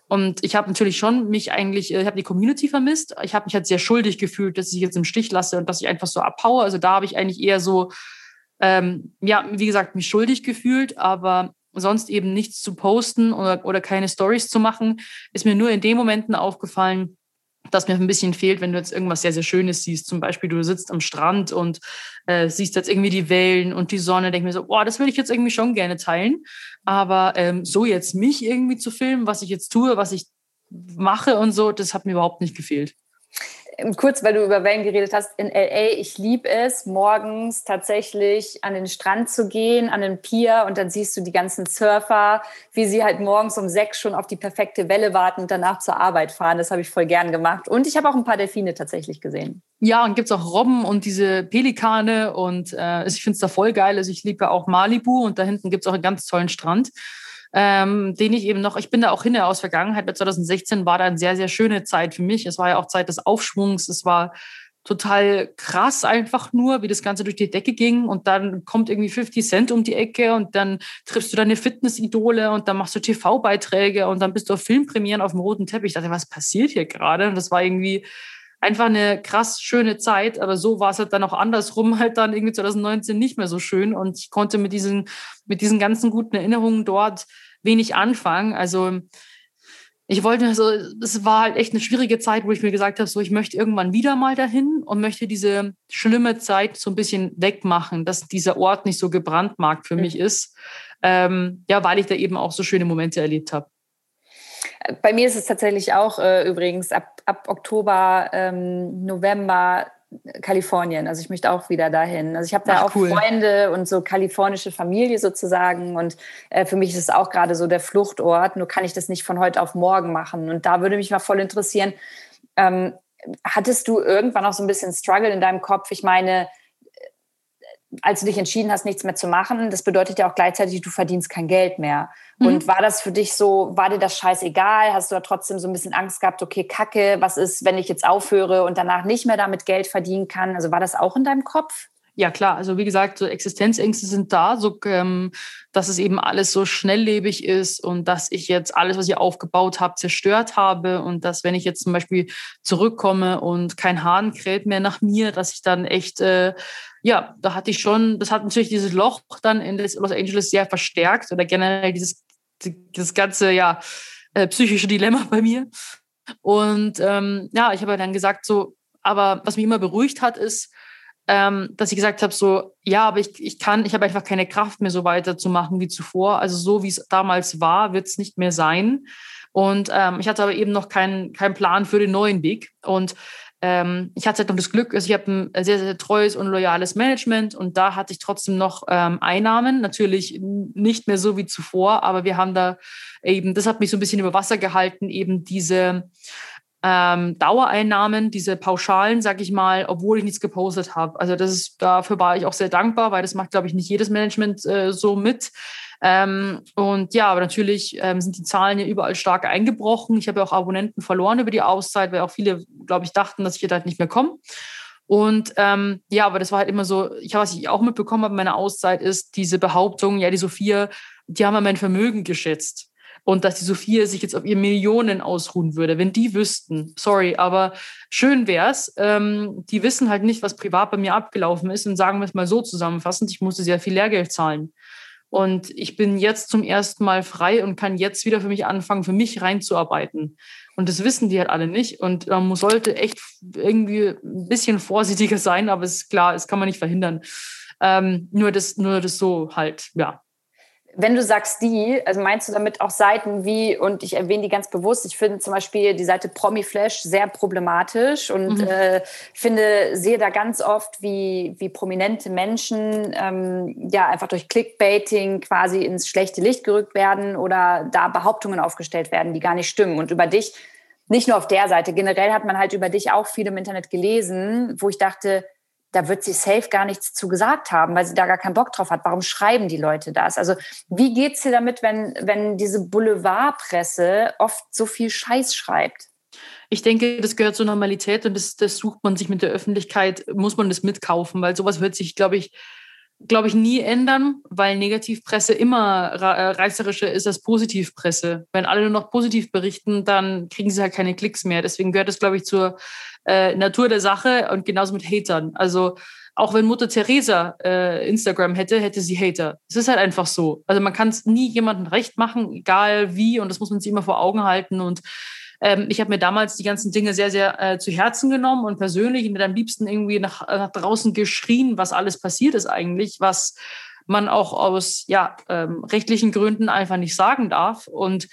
Und ich habe natürlich schon mich eigentlich, äh, ich habe die Community vermisst. Ich habe mich halt sehr schuldig gefühlt, dass ich jetzt im Stich lasse und dass ich einfach so abhaue. Also da habe ich eigentlich eher so, ähm, ja, wie gesagt, mich schuldig gefühlt, aber sonst eben nichts zu posten oder, oder keine Stories zu machen, ist mir nur in den Momenten aufgefallen, dass mir ein bisschen fehlt, wenn du jetzt irgendwas sehr, sehr Schönes siehst. Zum Beispiel, du sitzt am Strand und äh, siehst jetzt irgendwie die Wellen und die Sonne, denk mir so, boah, das würde ich jetzt irgendwie schon gerne teilen. Aber ähm, so jetzt mich irgendwie zu filmen, was ich jetzt tue, was ich mache und so, das hat mir überhaupt nicht gefehlt. Kurz, weil du über Wellen geredet hast, in LA, ich liebe es, morgens tatsächlich an den Strand zu gehen, an den Pier und dann siehst du die ganzen Surfer, wie sie halt morgens um sechs schon auf die perfekte Welle warten und danach zur Arbeit fahren. Das habe ich voll gern gemacht. Und ich habe auch ein paar Delfine tatsächlich gesehen. Ja, und gibt es auch Robben und diese Pelikane und äh, ich finde es da voll geil. Also ich liebe auch Malibu und da hinten gibt es auch einen ganz tollen Strand ähm, den ich eben noch, ich bin da auch hin aus Vergangenheit, bei 2016 war da eine sehr, sehr schöne Zeit für mich. Es war ja auch Zeit des Aufschwungs, es war total krass einfach nur, wie das Ganze durch die Decke ging und dann kommt irgendwie 50 Cent um die Ecke und dann triffst du deine Fitnessidole und dann machst du TV-Beiträge und dann bist du auf Filmpremieren auf dem roten Teppich. Ich dachte, was passiert hier gerade? Und das war irgendwie einfach eine krass schöne Zeit, aber so war es halt dann auch andersrum halt dann irgendwie 2019 nicht mehr so schön und ich konnte mit diesen, mit diesen ganzen guten Erinnerungen dort wenig anfangen. Also ich wollte, also es war halt echt eine schwierige Zeit, wo ich mir gesagt habe, so ich möchte irgendwann wieder mal dahin und möchte diese schlimme Zeit so ein bisschen wegmachen, dass dieser Ort nicht so gebrandmarkt für mich ist, ähm, ja, weil ich da eben auch so schöne Momente erlebt habe. Bei mir ist es tatsächlich auch äh, übrigens ab, ab Oktober, ähm, November Kalifornien. Also ich möchte auch wieder dahin. Also ich habe da Ach, auch cool. Freunde und so kalifornische Familie sozusagen. Und äh, für mich ist es auch gerade so der Fluchtort. Nur kann ich das nicht von heute auf morgen machen. Und da würde mich mal voll interessieren, ähm, hattest du irgendwann auch so ein bisschen Struggle in deinem Kopf? Ich meine, als du dich entschieden hast, nichts mehr zu machen, das bedeutet ja auch gleichzeitig, du verdienst kein Geld mehr. Mhm. Und war das für dich so, war dir das scheißegal? Hast du da trotzdem so ein bisschen Angst gehabt, okay, kacke, was ist, wenn ich jetzt aufhöre und danach nicht mehr damit Geld verdienen kann? Also war das auch in deinem Kopf? Ja, klar. Also wie gesagt, so Existenzängste sind da, so ähm, dass es eben alles so schnelllebig ist und dass ich jetzt alles, was ich aufgebaut habe, zerstört habe und dass wenn ich jetzt zum Beispiel zurückkomme und kein Hahn kräht mehr nach mir, dass ich dann echt äh, ja, da hatte ich schon, das hat natürlich dieses Loch dann in Los Angeles sehr verstärkt oder generell dieses, das ganze, ja, äh, psychische Dilemma bei mir. Und ähm, ja, ich habe dann gesagt, so, aber was mich immer beruhigt hat, ist, ähm, dass ich gesagt habe, so, ja, aber ich, ich kann, ich habe einfach keine Kraft mehr so weiterzumachen wie zuvor. Also so wie es damals war, wird es nicht mehr sein. Und ähm, ich hatte aber eben noch keinen keinen Plan für den neuen Weg. Und ähm, ich hatte halt noch das Glück, also ich habe ein sehr, sehr treues und loyales Management und da hatte ich trotzdem noch ähm, Einnahmen. Natürlich nicht mehr so wie zuvor, aber wir haben da eben, das hat mich so ein bisschen über Wasser gehalten, eben diese ähm, Dauereinnahmen, diese Pauschalen, sag ich mal, obwohl ich nichts gepostet habe. Also das ist, dafür war ich auch sehr dankbar, weil das macht, glaube ich, nicht jedes Management äh, so mit. Ähm, und ja, aber natürlich ähm, sind die Zahlen ja überall stark eingebrochen. Ich habe ja auch Abonnenten verloren über die Auszeit, weil auch viele, glaube ich, dachten, dass ich hier halt nicht mehr komme. Und ähm, ja, aber das war halt immer so, ich was ich auch mitbekommen habe in meiner Auszeit, ist diese Behauptung, ja, die Sophia, die haben ja mein Vermögen geschätzt. Und dass die Sophia sich jetzt auf ihr Millionen ausruhen würde, wenn die wüssten, sorry, aber schön wär's. Ähm, die wissen halt nicht, was privat bei mir abgelaufen ist und sagen wir es mal so zusammenfassend, ich musste sehr viel Lehrgeld zahlen. Und ich bin jetzt zum ersten Mal frei und kann jetzt wieder für mich anfangen, für mich reinzuarbeiten. Und das wissen die halt alle nicht. Und man sollte echt irgendwie ein bisschen vorsichtiger sein, aber es ist klar, das kann man nicht verhindern. Ähm, nur, das, nur das so halt, ja. Wenn du sagst die, also meinst du damit auch Seiten wie, und ich erwähne die ganz bewusst, ich finde zum Beispiel die Seite Promiflash sehr problematisch und mhm. äh, finde, sehe da ganz oft, wie, wie prominente Menschen ähm, ja einfach durch Clickbaiting quasi ins schlechte Licht gerückt werden oder da Behauptungen aufgestellt werden, die gar nicht stimmen. Und über dich, nicht nur auf der Seite, generell hat man halt über dich auch viel im Internet gelesen, wo ich dachte, da wird sie safe gar nichts zu gesagt haben, weil sie da gar keinen Bock drauf hat. Warum schreiben die Leute das? Also wie geht's dir damit, wenn, wenn diese Boulevardpresse oft so viel Scheiß schreibt? Ich denke, das gehört zur Normalität und das, das sucht man sich mit der Öffentlichkeit, muss man das mitkaufen, weil sowas wird sich, glaube ich, glaube ich, nie ändern, weil Negativpresse immer äh, reißerischer ist als Positivpresse. Wenn alle nur noch positiv berichten, dann kriegen sie halt keine Klicks mehr. Deswegen gehört das, glaube ich, zur äh, Natur der Sache und genauso mit Hatern. Also auch wenn Mutter Teresa äh, Instagram hätte, hätte sie Hater. Es ist halt einfach so. Also man kann es nie jemandem recht machen, egal wie, und das muss man sich immer vor Augen halten. Und ähm, ich habe mir damals die ganzen Dinge sehr, sehr äh, zu Herzen genommen und persönlich und am liebsten irgendwie nach, nach draußen geschrien, was alles passiert ist eigentlich, was man auch aus ja, ähm, rechtlichen Gründen einfach nicht sagen darf. Und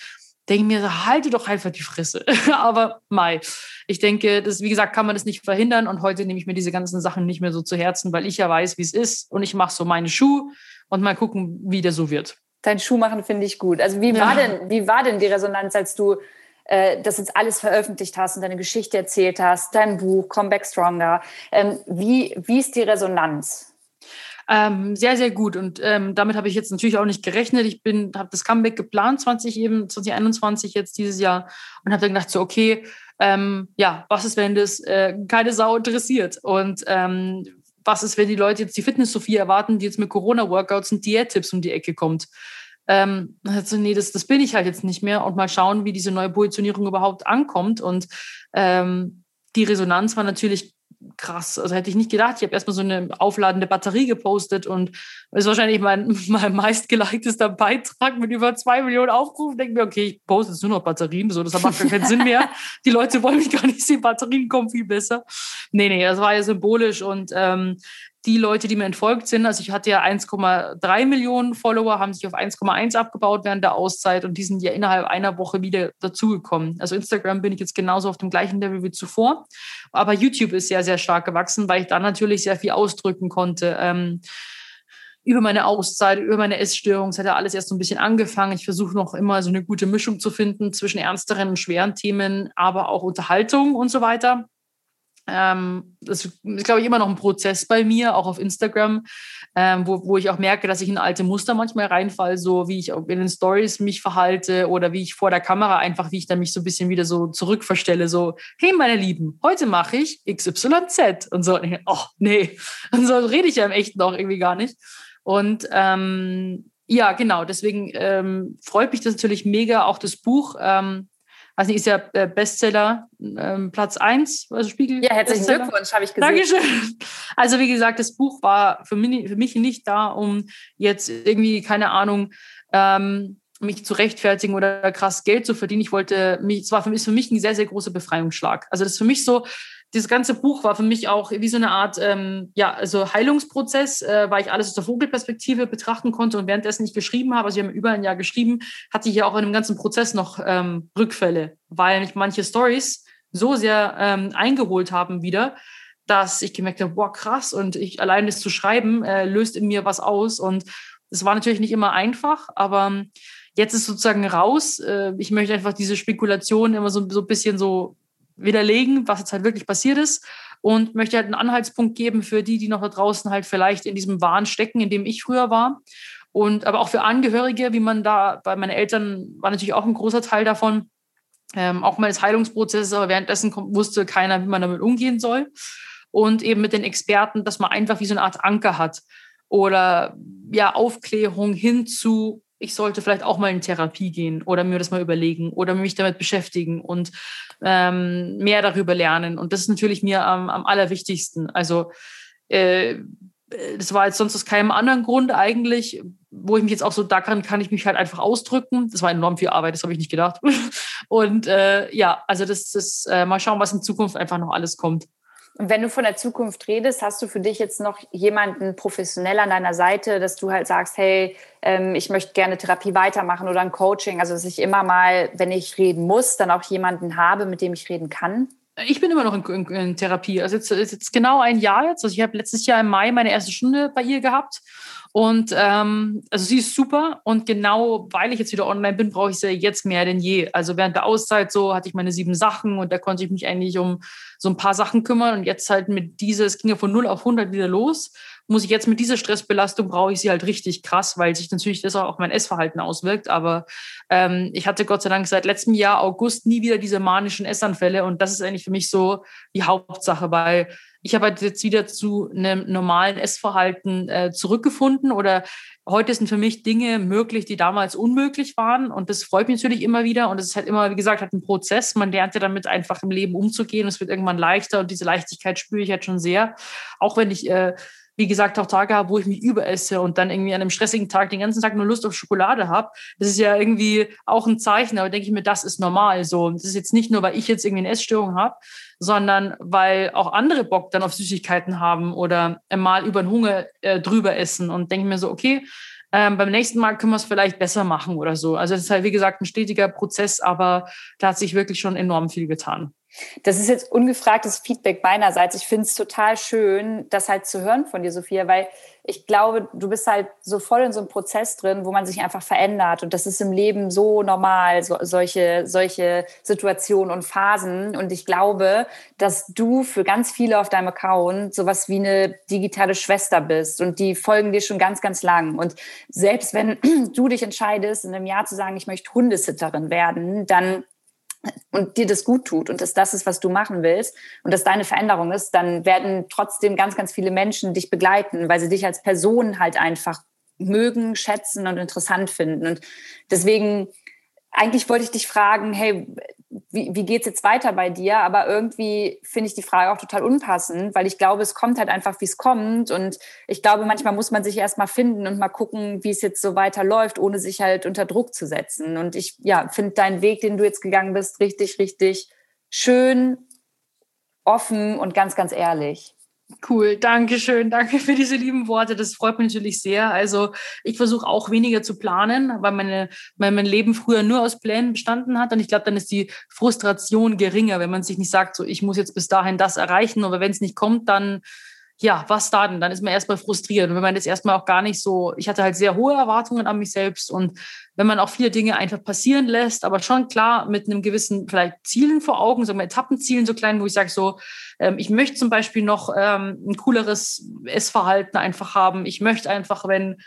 denke mir, halte doch einfach die Fresse. <laughs> Aber Mai, ich denke, das, wie gesagt, kann man das nicht verhindern. Und heute nehme ich mir diese ganzen Sachen nicht mehr so zu Herzen, weil ich ja weiß, wie es ist. Und ich mache so meine Schuhe und mal gucken, wie der so wird. Dein Schuh machen finde ich gut. Also wie war denn, wie war denn die Resonanz, als du äh, das jetzt alles veröffentlicht hast und deine Geschichte erzählt hast, dein Buch Come Back Stronger. Ähm, wie, wie ist die Resonanz? Ähm, sehr, sehr gut. Und ähm, damit habe ich jetzt natürlich auch nicht gerechnet. Ich bin, habe das Comeback geplant, 20 eben, 2021 jetzt dieses Jahr und habe dann gedacht, so, okay, ähm, ja, was ist, wenn das äh, keine Sau interessiert? Und ähm, was ist, wenn die Leute jetzt die Fitness-Sophie erwarten, die jetzt mit Corona-Workouts und Diät-Tipps um die Ecke kommt? Ähm, also, nee, das, das bin ich halt jetzt nicht mehr und mal schauen, wie diese neue Positionierung überhaupt ankommt. Und ähm, die Resonanz war natürlich krass. Also hätte ich nicht gedacht. Ich habe erstmal so eine aufladende Batterie gepostet und ist wahrscheinlich mein, <laughs> mein meistgeliketester Beitrag mit über zwei Millionen Aufrufen. Denke mir, okay, ich poste jetzt nur noch Batterien, so, das macht gar keinen Sinn mehr. <laughs> Die Leute wollen mich gar nicht sehen, Batterien kommen viel besser. Nee, nee, das war ja symbolisch und ähm, die Leute, die mir entfolgt sind, also ich hatte ja 1,3 Millionen Follower, haben sich auf 1,1 abgebaut während der Auszeit und die sind ja innerhalb einer Woche wieder dazugekommen. Also Instagram bin ich jetzt genauso auf dem gleichen Level wie zuvor. Aber YouTube ist sehr, sehr stark gewachsen, weil ich da natürlich sehr viel ausdrücken konnte. Ähm, über meine Auszeit, über meine Essstörung. Es hat ja alles erst so ein bisschen angefangen. Ich versuche noch immer so eine gute Mischung zu finden zwischen ernsteren und schweren Themen, aber auch Unterhaltung und so weiter. Ähm, das ist, glaube ich, immer noch ein Prozess bei mir, auch auf Instagram, ähm, wo, wo ich auch merke, dass ich in alte Muster manchmal reinfall, so wie ich in den Stories mich verhalte oder wie ich vor der Kamera einfach, wie ich dann mich so ein bisschen wieder so zurückverstelle, so, hey meine Lieben, heute mache ich XYZ und so, oh nee, <laughs> und so rede ich ja im Echten auch irgendwie gar nicht. Und ähm, ja, genau, deswegen ähm, freut mich das natürlich mega, auch das Buch. Ähm, also ist ja äh, Bestseller ähm, Platz 1, also Spiegel. Ja, herzlichen Bestseller. Glückwunsch, habe ich gesehen. Dankeschön. Also wie gesagt, das Buch war für mich, für mich nicht da, um jetzt irgendwie, keine Ahnung, ähm, mich zu rechtfertigen oder krass Geld zu verdienen. Ich wollte mich, es war für mich, für mich ein sehr, sehr großer Befreiungsschlag. Also das ist für mich so, dieses ganze Buch war für mich auch wie so eine Art, ähm, ja, also Heilungsprozess, äh, weil ich alles aus der Vogelperspektive betrachten konnte und währenddessen ich geschrieben habe, also ich habe über ein Jahr geschrieben, hatte ich ja auch in dem ganzen Prozess noch ähm, Rückfälle, weil mich manche Stories so sehr ähm, eingeholt haben wieder, dass ich gemerkt habe, boah, krass, und ich allein das zu schreiben, äh, löst in mir was aus. Und es war natürlich nicht immer einfach, aber jetzt ist sozusagen raus. Äh, ich möchte einfach diese Spekulation immer so, so ein bisschen so widerlegen, was jetzt halt wirklich passiert ist und möchte halt einen Anhaltspunkt geben für die, die noch da draußen halt vielleicht in diesem Wahn stecken, in dem ich früher war. Und aber auch für Angehörige, wie man da, bei meinen Eltern war natürlich auch ein großer Teil davon, ähm, auch meines Heilungsprozesses, aber währenddessen wusste keiner, wie man damit umgehen soll. Und eben mit den Experten, dass man einfach wie so eine Art Anker hat oder ja, Aufklärung hin zu ich sollte vielleicht auch mal in Therapie gehen oder mir das mal überlegen oder mich damit beschäftigen und ähm, mehr darüber lernen. Und das ist natürlich mir am, am allerwichtigsten. Also äh, das war jetzt sonst aus keinem anderen Grund eigentlich, wo ich mich jetzt auch so, da kann, kann ich mich halt einfach ausdrücken. Das war enorm viel Arbeit, das habe ich nicht gedacht. <laughs> Und äh, ja, also das ist, äh, mal schauen, was in Zukunft einfach noch alles kommt. Und wenn du von der Zukunft redest, hast du für dich jetzt noch jemanden professionell an deiner Seite, dass du halt sagst, hey, ähm, ich möchte gerne Therapie weitermachen oder ein Coaching, also dass ich immer mal, wenn ich reden muss, dann auch jemanden habe, mit dem ich reden kann? Ich bin immer noch in, in, in Therapie. Also jetzt ist jetzt genau ein Jahr jetzt. Also ich habe letztes Jahr im Mai meine erste Stunde bei ihr gehabt und ähm, also sie ist super und genau weil ich jetzt wieder online bin, brauche ich sie jetzt mehr denn je. Also während der Auszeit so hatte ich meine sieben Sachen und da konnte ich mich eigentlich um so ein paar Sachen kümmern und jetzt halt mit dieser, es ging ja von 0 auf 100 wieder los, muss ich jetzt mit dieser Stressbelastung, brauche ich sie halt richtig krass, weil sich natürlich das auch auf mein Essverhalten auswirkt. Aber ähm, ich hatte Gott sei Dank seit letztem Jahr August nie wieder diese manischen Essanfälle und das ist eigentlich für mich so die Hauptsache, weil ich habe halt jetzt wieder zu einem normalen Essverhalten äh, zurückgefunden oder heute sind für mich Dinge möglich, die damals unmöglich waren und das freut mich natürlich immer wieder und es ist halt immer, wie gesagt, halt ein Prozess. Man lernt ja damit einfach im Leben umzugehen. Es wird irgendwann leichter und diese Leichtigkeit spüre ich halt schon sehr. Auch wenn ich äh, wie gesagt, auch Tage habe, wo ich mich überesse und dann irgendwie an einem stressigen Tag den ganzen Tag nur Lust auf Schokolade habe. Das ist ja irgendwie auch ein Zeichen, aber denke ich mir, das ist normal so. das ist jetzt nicht nur, weil ich jetzt irgendwie eine Essstörung habe, sondern weil auch andere Bock dann auf Süßigkeiten haben oder mal über den Hunger äh, drüber essen und denke mir so, okay, ähm, beim nächsten Mal können wir es vielleicht besser machen oder so. Also es ist halt, wie gesagt, ein stetiger Prozess, aber da hat sich wirklich schon enorm viel getan. Das ist jetzt ungefragtes Feedback meinerseits. Ich finde es total schön, das halt zu hören von dir, Sophia, weil ich glaube, du bist halt so voll in so einem Prozess drin, wo man sich einfach verändert. Und das ist im Leben so normal, so, solche, solche Situationen und Phasen. Und ich glaube, dass du für ganz viele auf deinem Account sowas wie eine digitale Schwester bist. Und die folgen dir schon ganz, ganz lang. Und selbst wenn <clears throat> du dich entscheidest, in einem Jahr zu sagen, ich möchte Hundesitterin werden, dann und dir das gut tut und dass das ist, was du machen willst und dass deine Veränderung ist, dann werden trotzdem ganz, ganz viele Menschen dich begleiten, weil sie dich als Person halt einfach mögen, schätzen und interessant finden. Und deswegen eigentlich wollte ich dich fragen, hey, wie, wie geht es jetzt weiter bei dir? Aber irgendwie finde ich die Frage auch total unpassend, weil ich glaube, es kommt halt einfach, wie es kommt. Und ich glaube, manchmal muss man sich erstmal finden und mal gucken, wie es jetzt so weiterläuft, ohne sich halt unter Druck zu setzen. Und ich ja, finde deinen Weg, den du jetzt gegangen bist, richtig, richtig schön, offen und ganz, ganz ehrlich. Cool, danke schön, danke für diese lieben Worte. Das freut mich natürlich sehr. Also ich versuche auch weniger zu planen, weil meine, weil mein Leben früher nur aus Plänen bestanden hat. Und ich glaube, dann ist die Frustration geringer, wenn man sich nicht sagt, so ich muss jetzt bis dahin das erreichen. Aber wenn es nicht kommt, dann ja, was da denn? Dann ist man erstmal frustriert. Und wenn man das erstmal auch gar nicht so, ich hatte halt sehr hohe Erwartungen an mich selbst und wenn man auch viele Dinge einfach passieren lässt, aber schon klar mit einem gewissen vielleicht Zielen vor Augen, so Etappenzielen so klein, wo ich sage so, ähm, ich möchte zum Beispiel noch ähm, ein cooleres Essverhalten einfach haben. Ich möchte einfach, wenn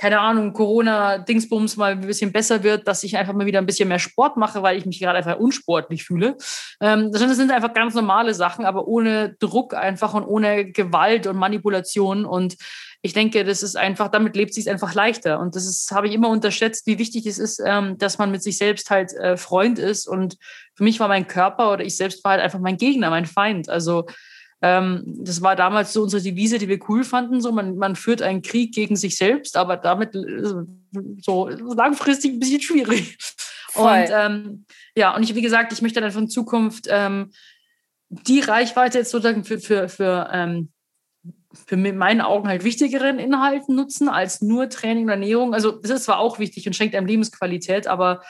keine Ahnung, Corona-Dingsbums mal ein bisschen besser wird, dass ich einfach mal wieder ein bisschen mehr Sport mache, weil ich mich gerade einfach unsportlich fühle. Ähm, das sind einfach ganz normale Sachen, aber ohne Druck einfach und ohne Gewalt und Manipulation. Und ich denke, das ist einfach, damit lebt sich einfach leichter. Und das ist, habe ich immer unterschätzt, wie wichtig es ist, ähm, dass man mit sich selbst halt äh, Freund ist. Und für mich war mein Körper oder ich selbst war halt einfach mein Gegner, mein Feind. Also ähm, das war damals so unsere Devise, die wir cool fanden. So, man, man führt einen Krieg gegen sich selbst, aber damit äh, so langfristig ein bisschen schwierig. Voll. Und ähm, ja, und ich, wie gesagt, ich möchte dann von Zukunft ähm, die Reichweite jetzt sozusagen für, für, für, ähm, für meinen Augen halt wichtigeren Inhalten nutzen als nur Training und Ernährung. Also das ist zwar auch wichtig und schenkt einem Lebensqualität, aber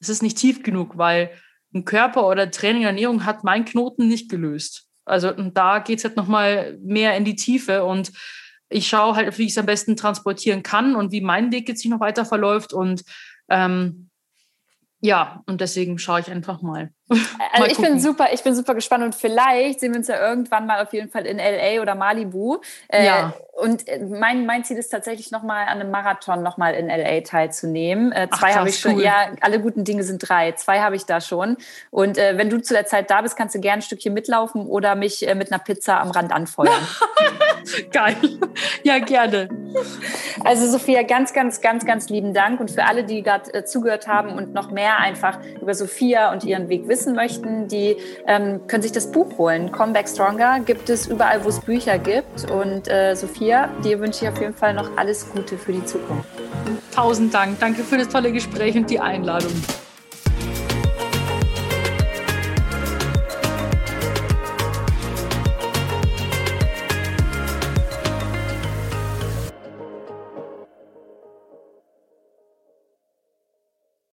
es ist nicht tief genug, weil ein Körper oder Training und Ernährung hat meinen Knoten nicht gelöst. Also da geht es halt nochmal mehr in die Tiefe und ich schaue halt, wie ich es am besten transportieren kann und wie mein Weg jetzt sich noch weiter verläuft und ähm, ja, und deswegen schaue ich einfach mal. Also ich bin super, ich bin super gespannt und vielleicht sehen wir uns ja irgendwann mal auf jeden Fall in LA oder Malibu. Äh, ja. Und äh, mein, mein Ziel ist tatsächlich nochmal an einem Marathon nochmal in LA teilzunehmen. Äh, zwei habe ich schon, cool. ja, alle guten Dinge sind drei. Zwei habe ich da schon. Und äh, wenn du zu der Zeit da bist, kannst du gerne ein Stückchen mitlaufen oder mich äh, mit einer Pizza am Rand anfeuern. <laughs> Geil. Ja, gerne. Also Sophia, ganz, ganz, ganz, ganz lieben Dank. Und für alle, die gerade zugehört haben und noch mehr einfach über Sophia und ihren Weg wissen, wissen möchten, die ähm, können sich das Buch holen. Come Back Stronger gibt es überall, wo es Bücher gibt. Und äh, Sophia, dir wünsche ich auf jeden Fall noch alles Gute für die Zukunft. Tausend Dank. Danke für das tolle Gespräch und die Einladung.